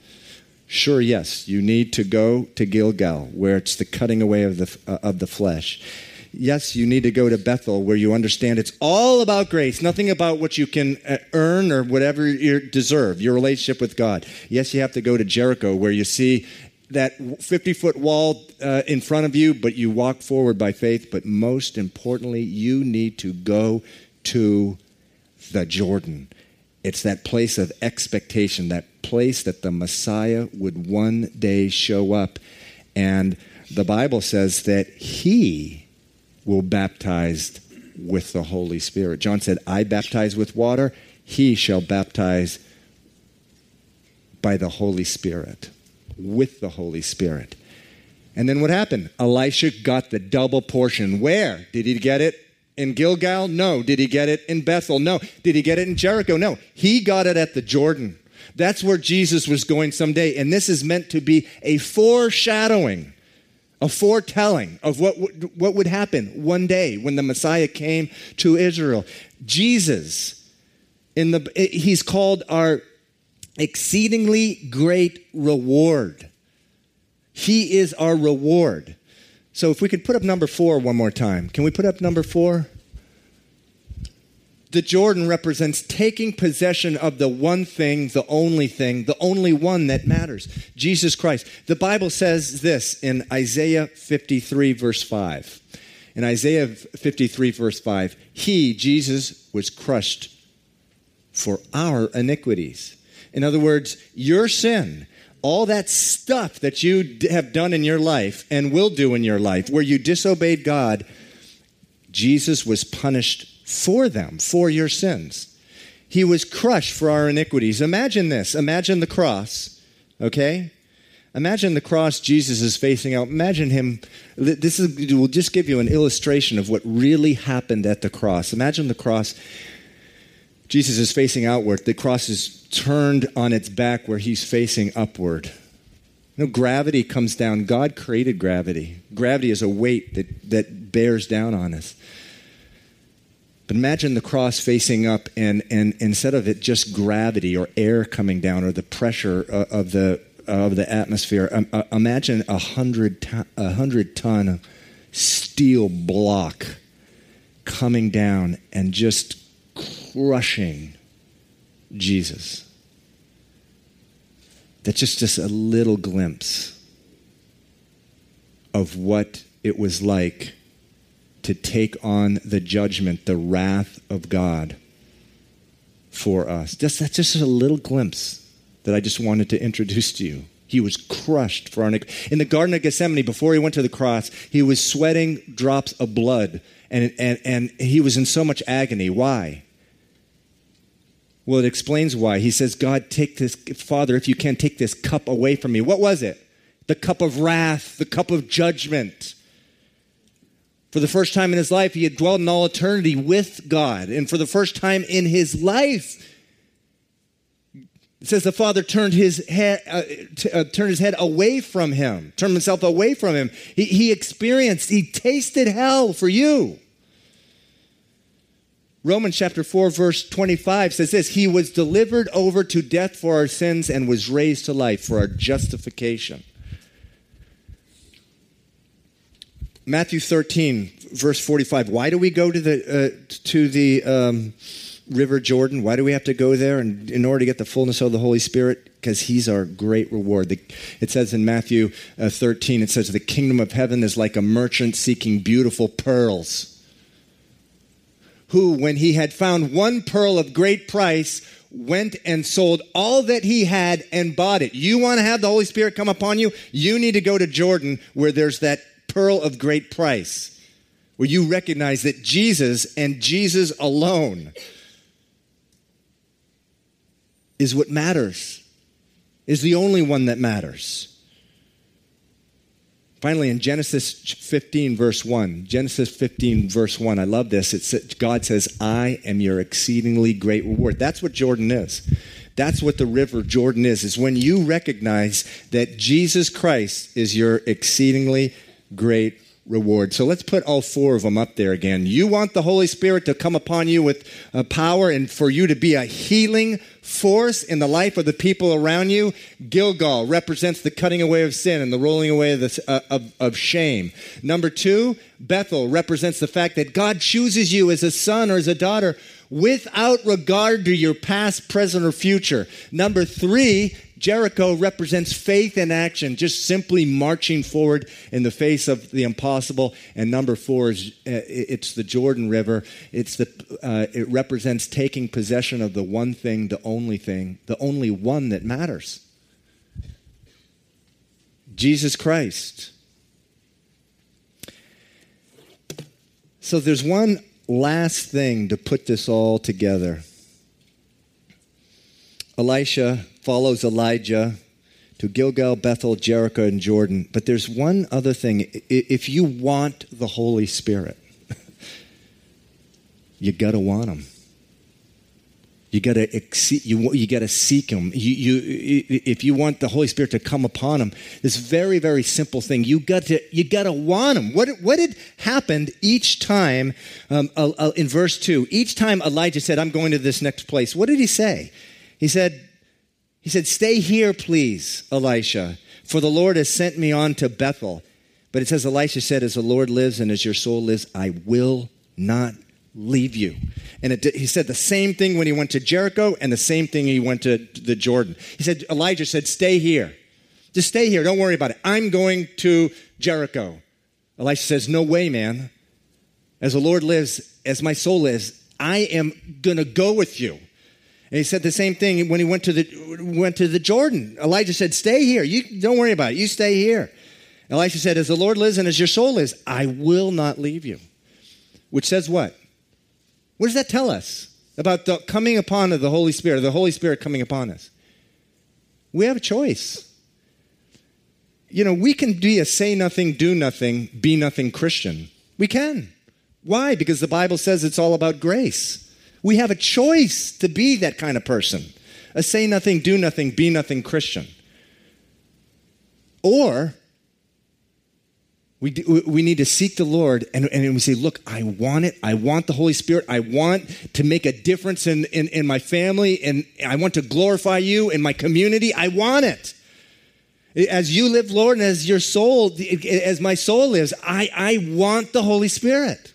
Sure, yes, you need to go to Gilgal, where it's the cutting away of the, uh, of the flesh yes, you need to go to Bethel where you understand it's all about grace, nothing about what you can uh, earn or whatever you deserve, your relationship with God. Yes, you have to go to Jericho where you see that 50 foot wall uh, in front of you, but you walk forward by faith. But most importantly, you need to go to the Jordan. It's that place of expectation, that place that the Messiah would one day show up. And the Bible says that he will baptize with the Holy Spirit. John said, I baptize with water. he shall baptize by the Holy Spirit, with the Holy Spirit. And then what happened? Elisha got the double portion. Where? Did he get it in Gilgal? No. Did he get it in Bethel? No. Did he get it in Jericho? No. He got it at the Jordan. That's where Jesus was going someday. And this is meant to be a foreshadowing, a foretelling of what, would, what would happen one day when the Messiah came to Israel. Jesus, in the, he's called our exceedingly great reward. He is our reward. So if we could put up number four one more time. Can we put up number four? The Jordan represents taking possession of the one thing, the only thing, the only one that matters Jesus Christ. The Bible says this in Isaiah 53, verse 5. In Isaiah 53, verse 5, He, Jesus, was crushed for our iniquities. In other words, your sin, all that stuff that you have done in your life and will do in your life where you disobeyed God, Jesus was punished for them, for your sins. He was crushed for our iniquities. Imagine this. Imagine the cross, okay? Imagine the cross Jesus is facing out. Imagine him. This is, will just give you an illustration of what really happened at the cross. Imagine the cross Jesus is facing outward. The cross is turned on its back where he's facing upward. No, gravity comes down. God created gravity. Gravity is a weight that, that bears down on us. But imagine the cross facing up, and, and instead of it just gravity or air coming down or the pressure of the, of the atmosphere, uh, imagine a hundred, ton, a hundred ton steel block coming down and just crushing Jesus. That's just, just a little glimpse of what it was like to take on the judgment, the wrath of God for us. Just, that's just a little glimpse that I just wanted to introduce to you. He was crushed for our In the Garden of Gethsemane, before he went to the cross, he was sweating drops of blood, and, and, and he was in so much agony. Why? Well, it explains why. He says, God, take this, Father, if you can, take this cup away from me. What was it? The cup of wrath, the cup of judgment. For the first time in his life, he had dwelled in all eternity with God. And for the first time in his life, it says the father turned his head, uh, t- uh, turned his head away from him, turned himself away from him. He, he experienced, he tasted hell for you. Romans chapter 4, verse 25 says this He was delivered over to death for our sins and was raised to life for our justification. Matthew 13, verse 45. Why do we go to the, uh, to the um, River Jordan? Why do we have to go there and, in order to get the fullness of the Holy Spirit? Because He's our great reward. The, it says in Matthew uh, 13, it says, The kingdom of heaven is like a merchant seeking beautiful pearls who, when he had found one pearl of great price, went and sold all that he had and bought it. You want to have the Holy Spirit come upon you? You need to go to Jordan where there's that pearl of great price, where you recognize that Jesus and Jesus alone is what matters, is the only one that matters. Finally, in Genesis 15, verse 1, Genesis 15, verse 1, I love this. It's, God says, I am your exceedingly great reward. That's what Jordan is. That's what the river Jordan is, is when you recognize that Jesus Christ is your exceedingly great reward. So let's put all four of them up there again. You want the Holy Spirit to come upon you with uh, power and for you to be a healing force in the life of the people around you. Gilgal represents the cutting away of sin and the rolling away of, uh, of, of shame. Number two, Bethel represents the fact that God chooses you as a son or as a daughter without regard to your past, present, or future. Number three, Jericho represents faith in action, just simply marching forward in the face of the impossible. And number four is uh, it's the Jordan River. It's the, uh, it represents taking possession of the one thing, the only thing, the only one that matters Jesus Christ. So there's one last thing to put this all together. Elisha follows Elijah to Gilgal, Bethel, Jericho, and Jordan. But there's one other thing. If you want the Holy Spirit, [laughs] you got to want him. You got to you, you to seek him. You, you, if you want the Holy Spirit to come upon him, this very, very simple thing, you got to, you got to want him. What, what had happened each time um, uh, uh, in verse 2? Each time Elijah said, I'm going to this next place, what did he say? He said, he said, Stay here, please, Elisha, for the Lord has sent me on to Bethel. But it says, Elisha said, As the Lord lives and as your soul lives, I will not leave you. And it, he said the same thing when he went to Jericho and the same thing he went to the Jordan. He said, Elijah said, Stay here. Just stay here. Don't worry about it. I'm going to Jericho. Elisha says, No way, man. As the Lord lives, as my soul lives, I am going to go with you. And he said the same thing when he went to the went to the Jordan. Elijah said, "Stay here. You don't worry about it. You stay here." Elisha said, "As the Lord lives and as your soul lives, I will not leave you." Which says what? What does that tell us about the coming upon of the Holy Spirit, the Holy Spirit coming upon us? We have a choice. You know, we can be a say nothing, do nothing, be nothing Christian. We can. Why? Because the Bible says it's all about grace. We have a choice to be that kind of person a say nothing, do nothing, be nothing Christian. Or we, do, we need to seek the Lord and, and we say, Look, I want it. I want the Holy Spirit. I want to make a difference in, in, in my family and I want to glorify you in my community. I want it. As you live, Lord, and as your soul, as my soul lives, I, I want the Holy Spirit.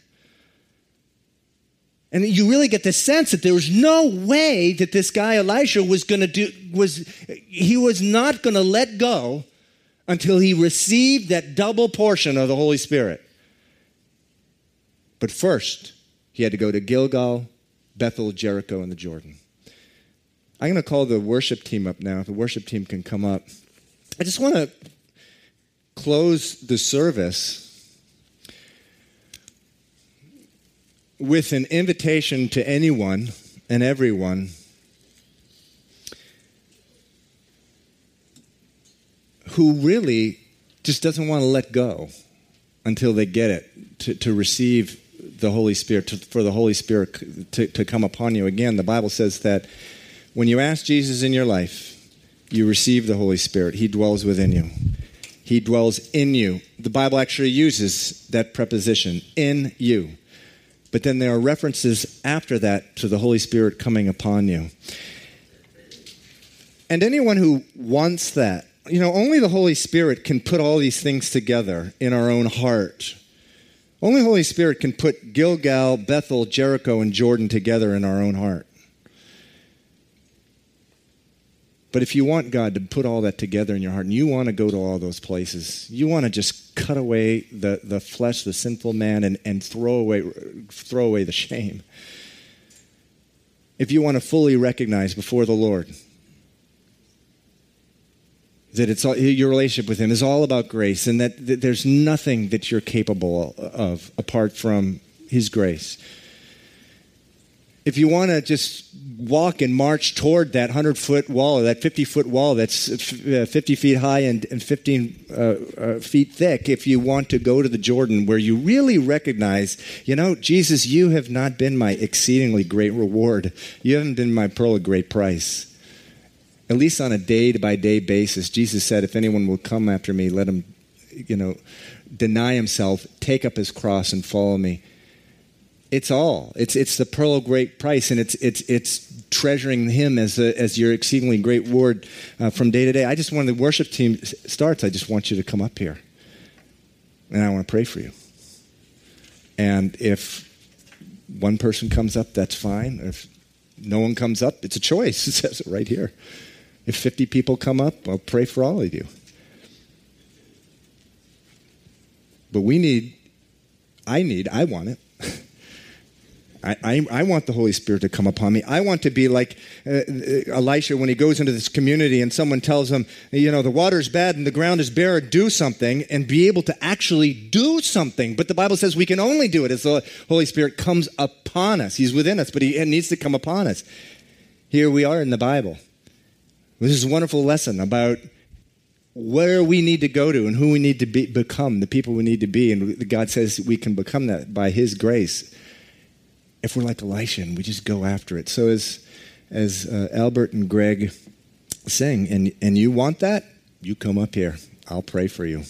And you really get the sense that there was no way that this guy Elisha was going to do was he was not going to let go until he received that double portion of the Holy Spirit. But first, he had to go to Gilgal, Bethel, Jericho, and the Jordan. I'm going to call the worship team up now. If the worship team can come up. I just want to close the service with an invitation to anyone and everyone who really just doesn't want to let go until they get it to, to receive the Holy Spirit, to, for the Holy Spirit to, to come upon you. Again, the Bible says that when you ask Jesus in your life, you receive the Holy Spirit. He dwells within you. He dwells in you. The Bible actually uses that preposition, in you. But then there are references after that to the Holy Spirit coming upon you. And anyone who wants that, you know, only the Holy Spirit can put all these things together in our own heart. Only Holy Spirit can put Gilgal, Bethel, Jericho, and Jordan together in our own heart. But if you want God to put all that together in your heart and you want to go to all those places, you want to just cut away the, the flesh, the sinful man, and, and throw, away, throw away the shame. If you want to fully recognize before the Lord that it's all, your relationship with Him is all about grace and that, that there's nothing that you're capable of apart from His grace if you want to just walk and march toward that 100 foot wall or that 50 foot wall that's uh, 50 feet high and, and 15 uh, uh, feet thick, if you want to go to the Jordan where you really recognize, you know, Jesus, you have not been my exceedingly great reward. You haven't been my pearl of great price. At least on a day by day basis, Jesus said, if anyone will come after me, let him, you know, deny himself, take up his cross, and follow me it's all. It's it's the pearl of great price, and it's it's it's treasuring Him as a, as your exceedingly great word uh, from day to day. I just when the worship team starts, I just want you to come up here, and I want to pray for you. And if one person comes up, that's fine. If no one comes up, it's a choice. [laughs] It says it right here. If 50 people come up, I'll pray for all of you. But we need, I need, I want it. I, I, want the Holy Spirit to come upon me. I want to be like uh, uh, Elisha when he goes into this community and someone tells him, you know, the water's bad and the ground is bare, do something, and be able to actually do something. But the Bible says we can only do it as the Holy Spirit comes upon us. He's within us, but he needs to come upon us. Here we are in the Bible. This is a wonderful lesson about where we need to go to and who we need to be, become, the people we need to be. And God says we can become that by His grace if we're like Elisha and we just go after it. So, as, as uh, Albert and Greg sing, and, and you want that, you come up here. I'll pray for you.